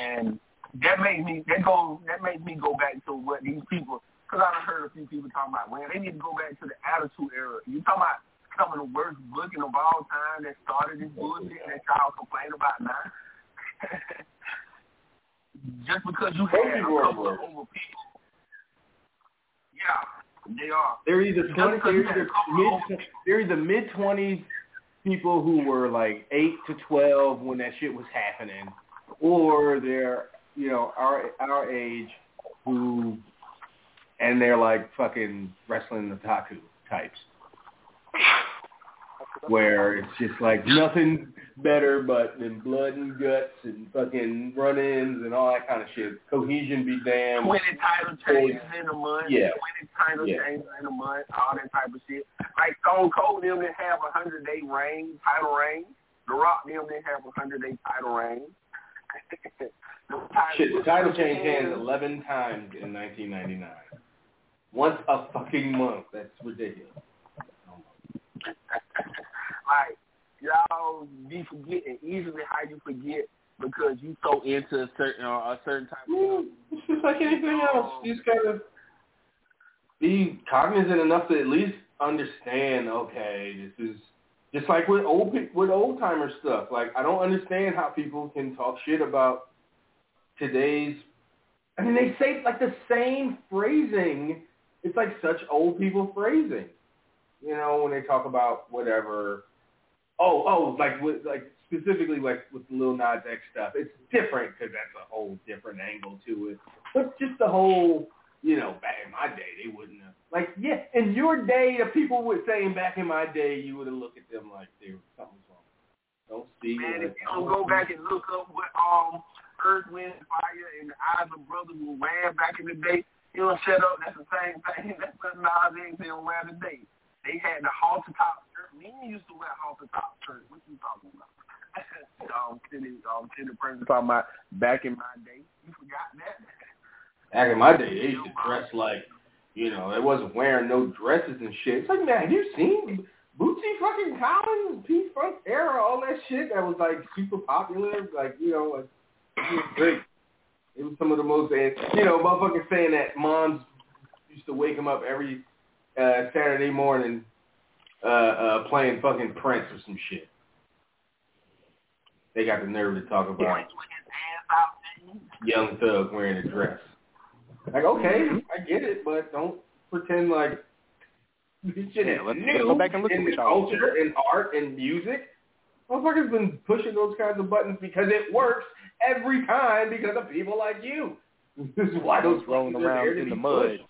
And that made me that go that made me go back to what these people because I've heard a few people talking about man they need to go back to the attitude era. You talking about some of the worst booking of all time that started this bullshit and that y'all complain about now. Just because you had a couple of over people. Yeah, they are. they're either twenty, they're either a couple of over mid, they're either mid twenties people who were like eight to twelve when that shit was happening, or they're you know our our age who, and they're like fucking wrestling otaku types. where it's just like nothing better but than blood and guts and fucking run-ins and all that kind of shit. Cohesion be damned. Twenty title changes in a month. Yeah. Twenty title Yeah. changes in a month. All that type of shit. Like Stone Cold them that have a hundred day reign, title reign. The Rock them that have a hundred day title reign. The title- Shit, the title changed hands 11 times in 1999. Once a fucking month. That's ridiculous. like y'all be forgetting easily how you forget because you so into a certain uh, a certain type of It's just like anything else. You just gotta be cognizant enough to at least understand. Okay, this is just like with old with old timer stuff. Like I don't understand how people can talk shit about today's. I mean, they say like the same phrasing. It's like such old people phrasing. You know, when they talk about whatever. Oh, oh, like with like specifically like with Lil Nas X stuff. It's different because that's a whole different angle to it. But just the whole, you know, back in my day, they wouldn't have. Like, yeah, in your day, the people were saying back in my day, you would have looked at them like they were something's wrong. Don't see. Man, if you don't go back and look up what um Earth, Wind, Fire and the Isley Brothers were wearing back in the day, you don't shut up. That's the same thing. That's what Nas didn't wear today. They had the halter top shirt. Me used to wear halter top shirts. What you talking about? um, Kenny, um, Kenny Prince talking about back in my day. You forgot that? Back in my day, they used to dress like, you know, they wasn't wearing no dresses and shit. It's like, man, have you seen Bootsy fucking Collins, P Funk era, all that shit that was like super popular? Like, you know, like, great. It was some of the most, you know, motherfuckers saying that moms used to wake them up every uh, Saturday morning uh, uh, playing fucking Prince or some shit. They got the nerve to talk about Prince with his ass out. man. young thug wearing a dress. Like, okay, I get it, but don't pretend like this shit is let's- new let's go back and look in y'all culture and art and music. Motherfuckers been pushing those kinds of buttons because it works every time because of people like you. This is why those rolling around in the mud pushed.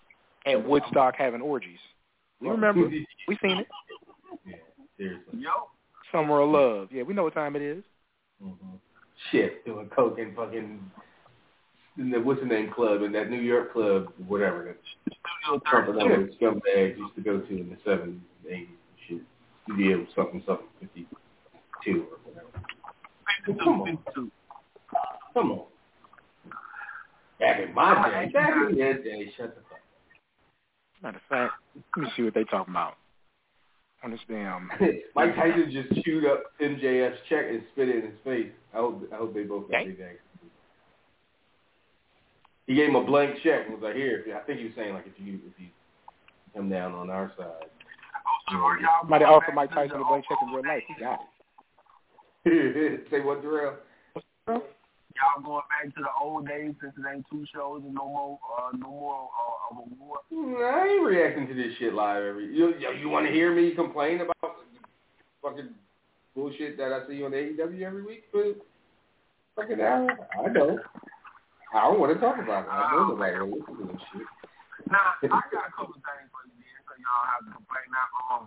at Woodstock having orgies. We remember. We seen it. yeah, seriously. Yo, Summer of Love. Yeah, we know what time it is. Mm-hmm. Shit, doing coke and fucking in the what's the name club in that New York club, whatever that Studio Trump and 32. those scumbags used to go to in the seventies, eighties, shit. deal something something fifty two or whatever. Come on. Come on. Back in my day, back in your day, shut the fuck up. Matter of fact, let me see what they talking about. On this damn. Mike Tyson just chewed up MJF's check and spit it in his face. I hope I hope they both got big things. He gave him a blank check and was like, "Here." I think he was saying like, if you if you come down on our side. Sure, y'all. Somebody offered Mike Tyson a blank check in real life. He got it. Say what, Darrell? Y'all going back to the old days since it ain't two shows and no more, uh, no more uh, of a war. I ain't reacting to this shit live every. You you want to hear me complain about fucking bullshit that I see on AEW every week for fucking hour? I don't. I don't want to talk about it. I know nobody will listen to this shit. Now, I got a couple things for you, man, so y'all have to complain. Now, um,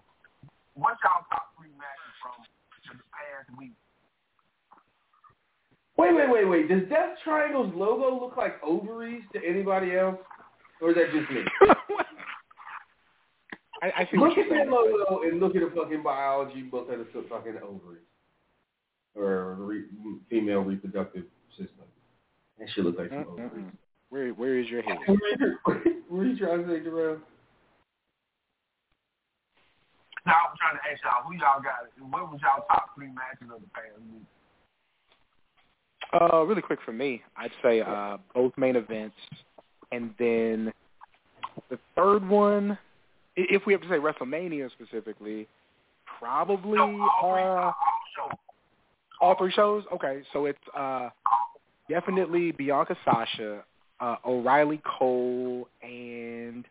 what's y'all top three matches from the past week? Wait, wait, wait, wait. Does Death Triangle's logo look like ovaries to anybody else? Or is that just me? I, I see look at you're that saying. logo and look at a fucking biology book of the fucking ovary. Or re- female reproductive system. That should look like some ovaries. Mm-mm. Where where is your head? what are you trying to say, Jerome? Now, I'm trying to ask y'all, who y'all got? What was y'all top three matches of the past week? Uh, really quick for me, I'd say uh, both main events, and then the third one, if we have to say WrestleMania specifically, probably No, all three, uh, all three shows. Okay, so it's uh, definitely Bianca Sasha, uh, O'Reilly Cole, and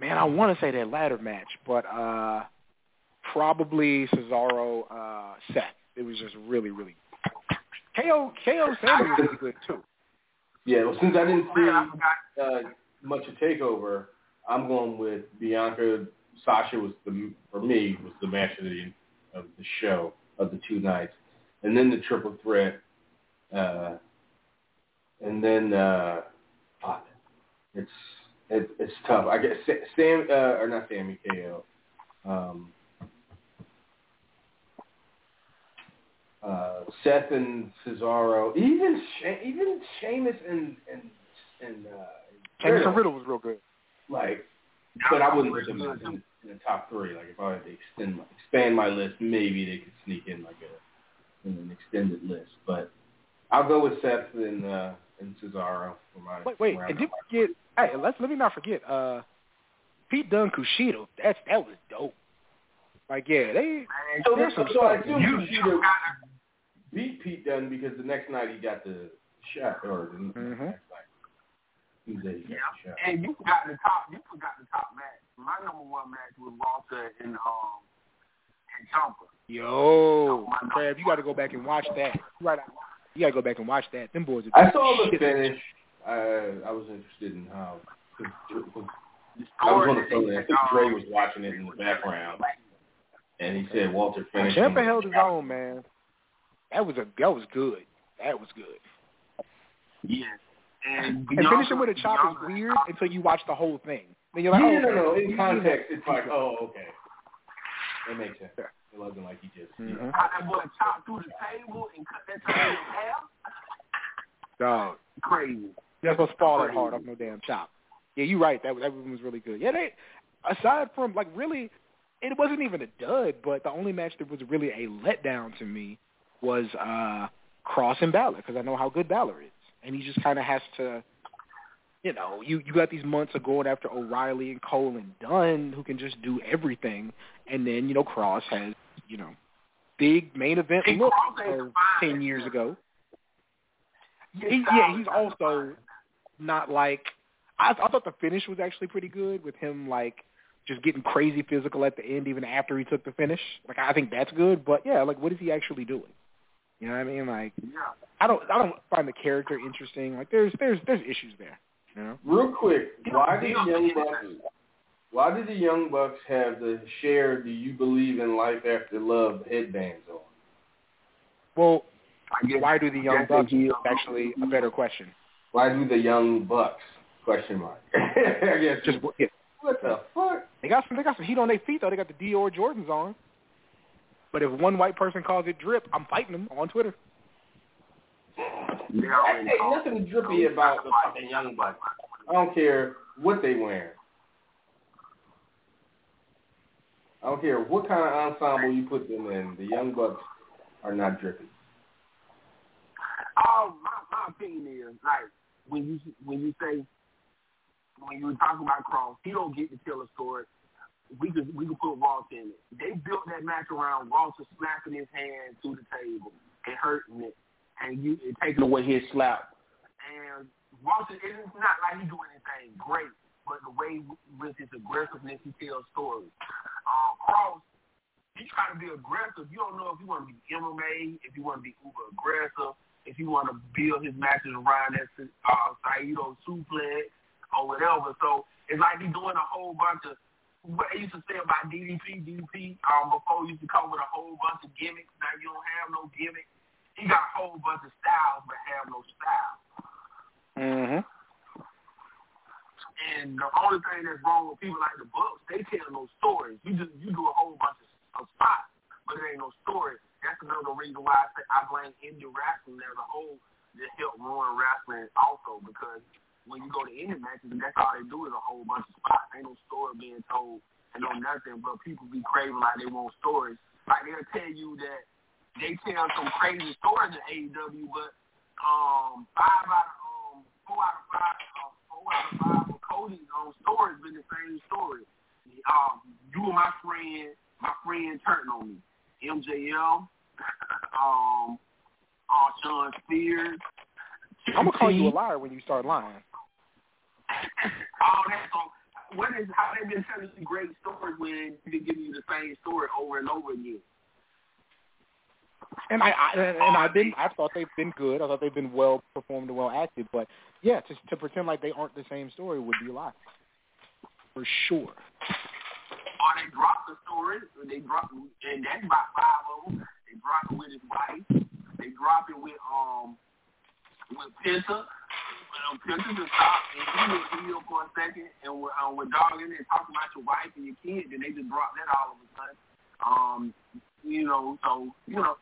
man, I want to say that ladder match, but uh, probably Cesaro uh, Seth. It was just really, really. KO KO Sammy was good too. Yeah, well, since I didn't see uh, much of Takeover, I'm going with Bianca. Sasha was the for me was the match of the of the show of the two nights, and then the triple threat, uh, and then uh, fuck, it's it, it's tough. I guess Sam uh, or not Sammy KO. Um, uh, Seth and Cesaro, even she- even Sheamus and and and uh, Jameson Riddle, Riddle was real good. like, but I wouldn't put them in, in, in the top three. Like if I had to extend my, expand my list, maybe they could sneak in like a in an extended list. But I'll go with Seth and uh, and Cesaro for my. Wait, wait, and did we get? Hey, let's let me not forget. Uh, Pete Dunne Kushida. That's that was dope. Like, yeah, they. So, There's so, some so I stuff. assume you, Kushida you got beat Pete Dunne because the next night he got the shot, or the Mhm. next night Tuesday he got the shot. And you forgot the top. You forgot the top match. My number one match was Walter and um and Ciampa. Yo, Trav, you got to go back and watch that. Right, you got to go back and watch that. Them boys. Are I saw the shit. finish. I I was interested in how. Cause, cause The I was story on the that phone. I think Dre was watching it in the background, and he said Walter finished. Ciampa him. held his own, man. That was a that was good. That was good. Yeah. And, And finishing with a chop is weird until you watch the whole thing. Then you're like, Yeah, oh, no, no. okay. In context, it's like, oh, okay, that makes sense. It wasn't like he just. Mhm. How that boy chopped through the table and cut that table in half? Dog. Crazy. You're not supposed to fall that hard off no damn chop. Yeah, you're right. That that one was really good. Yeah, they aside from like really, it wasn't even a dud. But the only match that was really a letdown to me was uh Kross and Balor because I know how good Balor is, and he just kind of has to. You know, you you got these months of going after O'Reilly and Cole and Dunne who can just do everything, and then you know Kross has you know big main event Hey, look Kross ain't of fine. ten years ago. He, yeah, he's also not like I, I thought the finish was actually pretty good with him like just getting crazy physical at the end even after he took the finish. Like I think that's good, but yeah, like what is he actually doing? You know what I mean? Like Yeah. I don't I don't find the character interesting. Like there's there's there's issues there. You know? Real quick, why did the Young Bucks? Why did the Young Bucks have the Cher "Do you believe in life after love" headbands on? Well, I guess, why do the Young Bucks? give- Is actually a better question. Why do the Young Bucks? Question mark. I guess Just yeah. what the fuck? They got some. They got some heat on their feet though. They got the Dior Jordans on. But if one white person calls it drip, I'm fighting them on Twitter. They Hey, already hey, called nothing drippy about the fucking young bucks. I don't care what they wearing. I don't care what kind of ensemble you put them in. The young bucks are not drippy. Oh, my my opinion is like when you when you say when you were talking about Kross, he don't get to tell a story. We could we could put Walter in it. They built that match around Walter slapping his hand through the table and hurting it, and you and taking away his slap. And Walter, it's not like he do anything great, but the way with his aggressiveness he tells stories. Uh, Kross, he try to be aggressive. You don't know if you want to be MMA, if you want to be uber aggressive, if you want to build his matches around that uh, Saito suplex or whatever. So it's like he's doing a whole bunch of what they used to say about DDP. DDP um, before used to come with a whole bunch of gimmicks. Now you don't have no gimmicks. He got a whole bunch of styles, but have no style. Mm-hmm. And the only thing that's wrong with people like the Bucks, they tell no stories. You just you do a whole bunch of, of spots, but there ain't no story. That's another reason why I say I blame indie wrestling as a whole to help ruin wrestling also because when you go to indie matches, and that's all they do is a whole bunch of spots. Ain't no story being told and no nothing, but people be craving like they want stories. Like they'll tell you that they tell some crazy stories in AEW, but um, five out of um, four out of five, uh, four out of five of Cody's um, stories been the same story. Um, you and my friend, my friend turned on me. MJL, um, uh, Shawn Spears. I'm gonna call you a liar when you start lying. All that. So, what is how they been telling you great stories when they giving you the same story over and over again? And I, I and I've been I thought they've been good. I thought they've been well performed and well acted. But yeah, to to pretend like they aren't the same story would be a lie. For sure. Or they drop the story, they drop, and that's about five of them. They drop it with his wife. They drop it with um with Penta. Um, Penta just stop and he was heel for a second, and with um, with Dog talking about your wife and your kid, then they just drop that all of a sudden. Um, you know, so you know.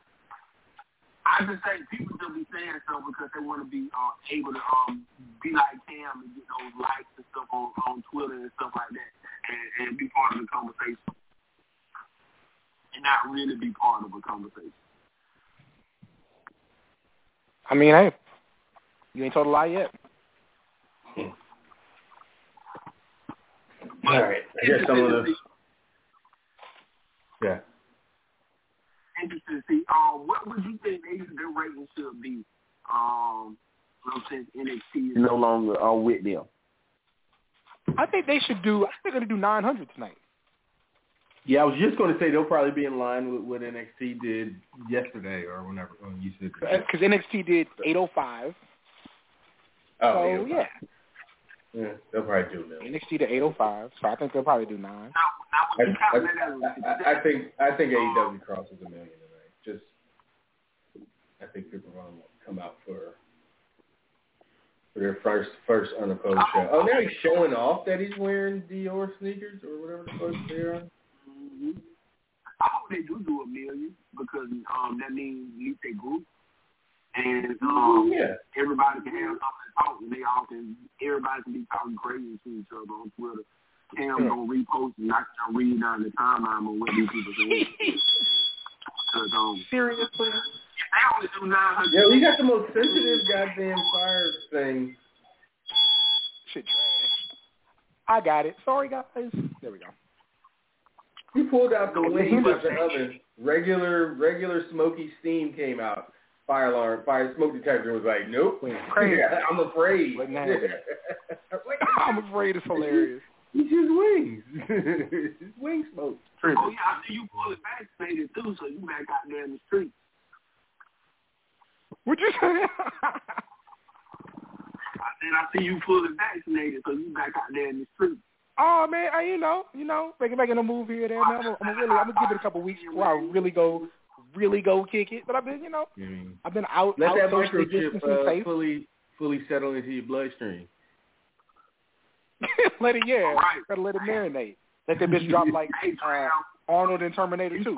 I just say people still be saying stuff because they want to be uh, able to um, be like Cam and get those likes and stuff on, on Twitter and stuff like that and, and be part of the conversation and not really be part of a conversation. I mean, hey, you ain't told a lie yet. All right. I guess some of the yeah. Interested to see. Um, what would you think they, their rating should be? Um, you know, since NXT is no longer uh, with them. I think they should do. I think they're gonna do 900 tonight. Yeah, I was just going to say they'll probably be in line with what NXT did yesterday or whenever when you said. Because NXT did 805. Oh, so yeah. yeah, yeah, they'll probably do that. NXT to 805. So I think they'll probably do nine. Now, now I, I, count that as a I, success? I think I think AEW crosses a million tonight. Just I think people are going to come out for for their first first unopposed show. Oh, now he's showing off that he's wearing Dior sneakers or whatever the fuck they're on. Mhm. I hope they do do a million because um, that means at least they group and um, Yeah. everybody can have something to talk and they all can everybody can be talking crazy to each other on Twitter. Cam Yeah. gonna repost and not gonna read down the timeline on what these people say. Because um, Seriously? they only do nine hundred. Yeah, we got the most sensitive goddamn fire thing. Shit trash. I got it. Sorry guys. There we go. He pulled out the No, wings he the oven. Regular regular smoky steam came out. Fire alarm, fire smoke detector was like, nope. Wait, crazy. I'm afraid. I'm afraid it's hilarious. It's his wings. his wing smoke. Oh yeah, I see you fully vaccinated too, so you back out there in the street. What'd you say? I said I see you fully vaccinated, so you back out there in the street. oh man, I, you know, you know, making making a move here, there, man. I'm, gonna- I'm gonna really, I'm gonna give it a couple weeks before I really go, really go kick it. But I've been, you know, Mm. I've been out, Let out that microchip uh, safe. fully fully settle into your bloodstream. let it, yeah, Right. gotta let it marinate. Let that bitch drop like uh, Arnold in Terminator 2. You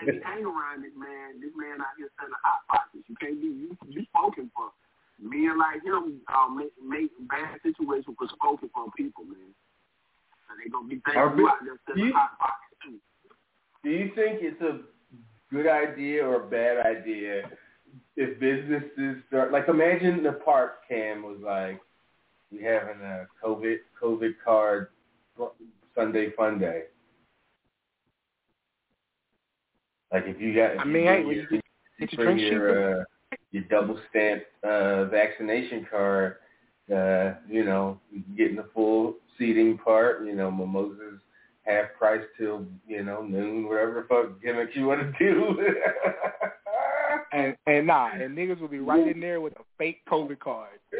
can't hang around this man. This man out here selling hot pockets. You can't be you, you spoken for. Men like him uh, make, make bad situations for spoken for people, man. And they gonna be you out there selling hot pockets too. Do you think it's a good idea or a bad idea if businesses start like imagine the park cam was like we having a COVID COVID card Sunday fun day. Like if you got if I mean, bring hey, you you your bring your uh, your double stamp uh vaccination card, uh, you know, you can get in the full seating part, you know, mimosas half price till, you know, noon, whatever the fuck gimmicks you want to do. And and nah, and niggas will be right in there with a fake COVID card.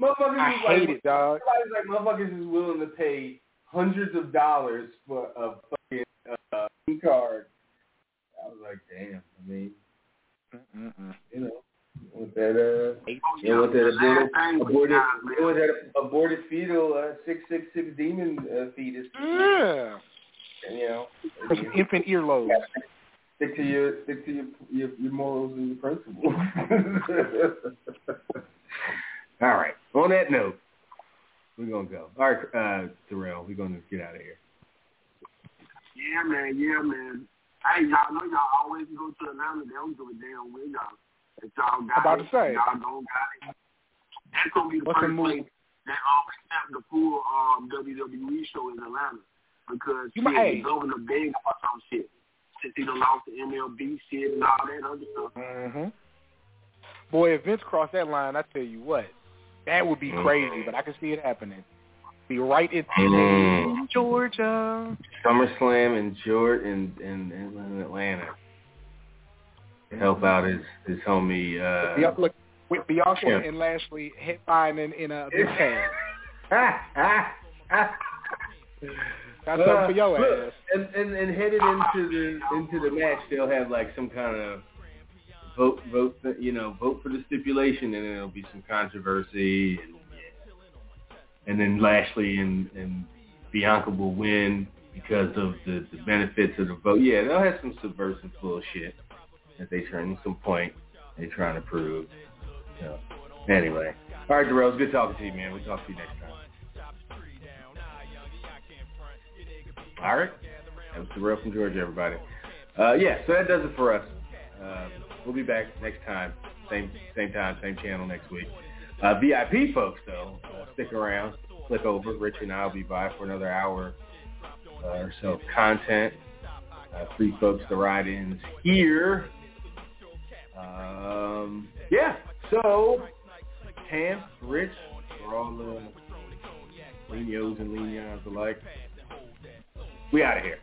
motherfuckers I hate like, it, dog. Everybody's like, motherfuckers is willing to pay hundreds of dollars for a fucking uh, card. I was like, damn. I mean, Mm-mm. you know, with that, uh, you know, with that aborted, Last was aborted, you know, with that aborted fetal uh, six six six demon uh, fetus. Yeah. And, you know, For some infant earlobes. stick to your stick to your your, your morals and your principles. All right. On that note, we're gonna go. All right, uh, Terrell, we're gonna get out of here. Yeah, man. Yeah, man. Hey, y'all know y'all always go to Atlanta. They don't give a damn where y'all. If y'all got About to say. y'all don't got it. That's gonna be the What's first move? place that um accept the full um WWE show in Atlanta because You shit, might- hey. the governor begged for some shit since he done lost the MLB shit and all that other stuff. hmm Boy, if Vince crossed that line, I tell you what, that would be crazy. But I can see it happening. Be right in Mm. Georgia. SummerSlam in Georgia in, in, in Atlanta. To help out his his homie. Uh, look, with Bianca Yeah. and Lashley headlining in a big town. Got something for your Look, ass. And, and and headed into the into the match, they'll have like some kind of vote vote you know vote for the stipulation, and then there'll be some controversy, and and then Lashley and and Bianca will win because of the, the benefits of the vote. Yeah, they'll have some subversive bullshit that they turn some point they're trying to prove. So anyway, all right, Darrell, good talking to you, man. We'll talk to you next time. All right. That was Darrell from Georgia, everybody. Uh, yeah, so that does it for us. Uh, we'll be back next time, same same time, same channel next week. Uh, VIP folks, though, uh, stick around, click over. Rich and I will be by for another hour uh, or so of content. Uh, free folks to ride in here. Um, yeah, so Tam, Rich, for all the Lenos and Leons alike. We out of here.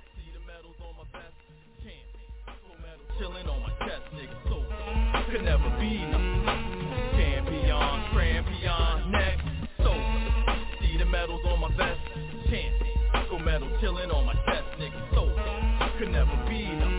Chilling on my chest, nigga, so could never be nothing. Champion, crampion, next, so see the medals on my vest, champion, go medal chilling on my chest, nigga, so could never be nothing.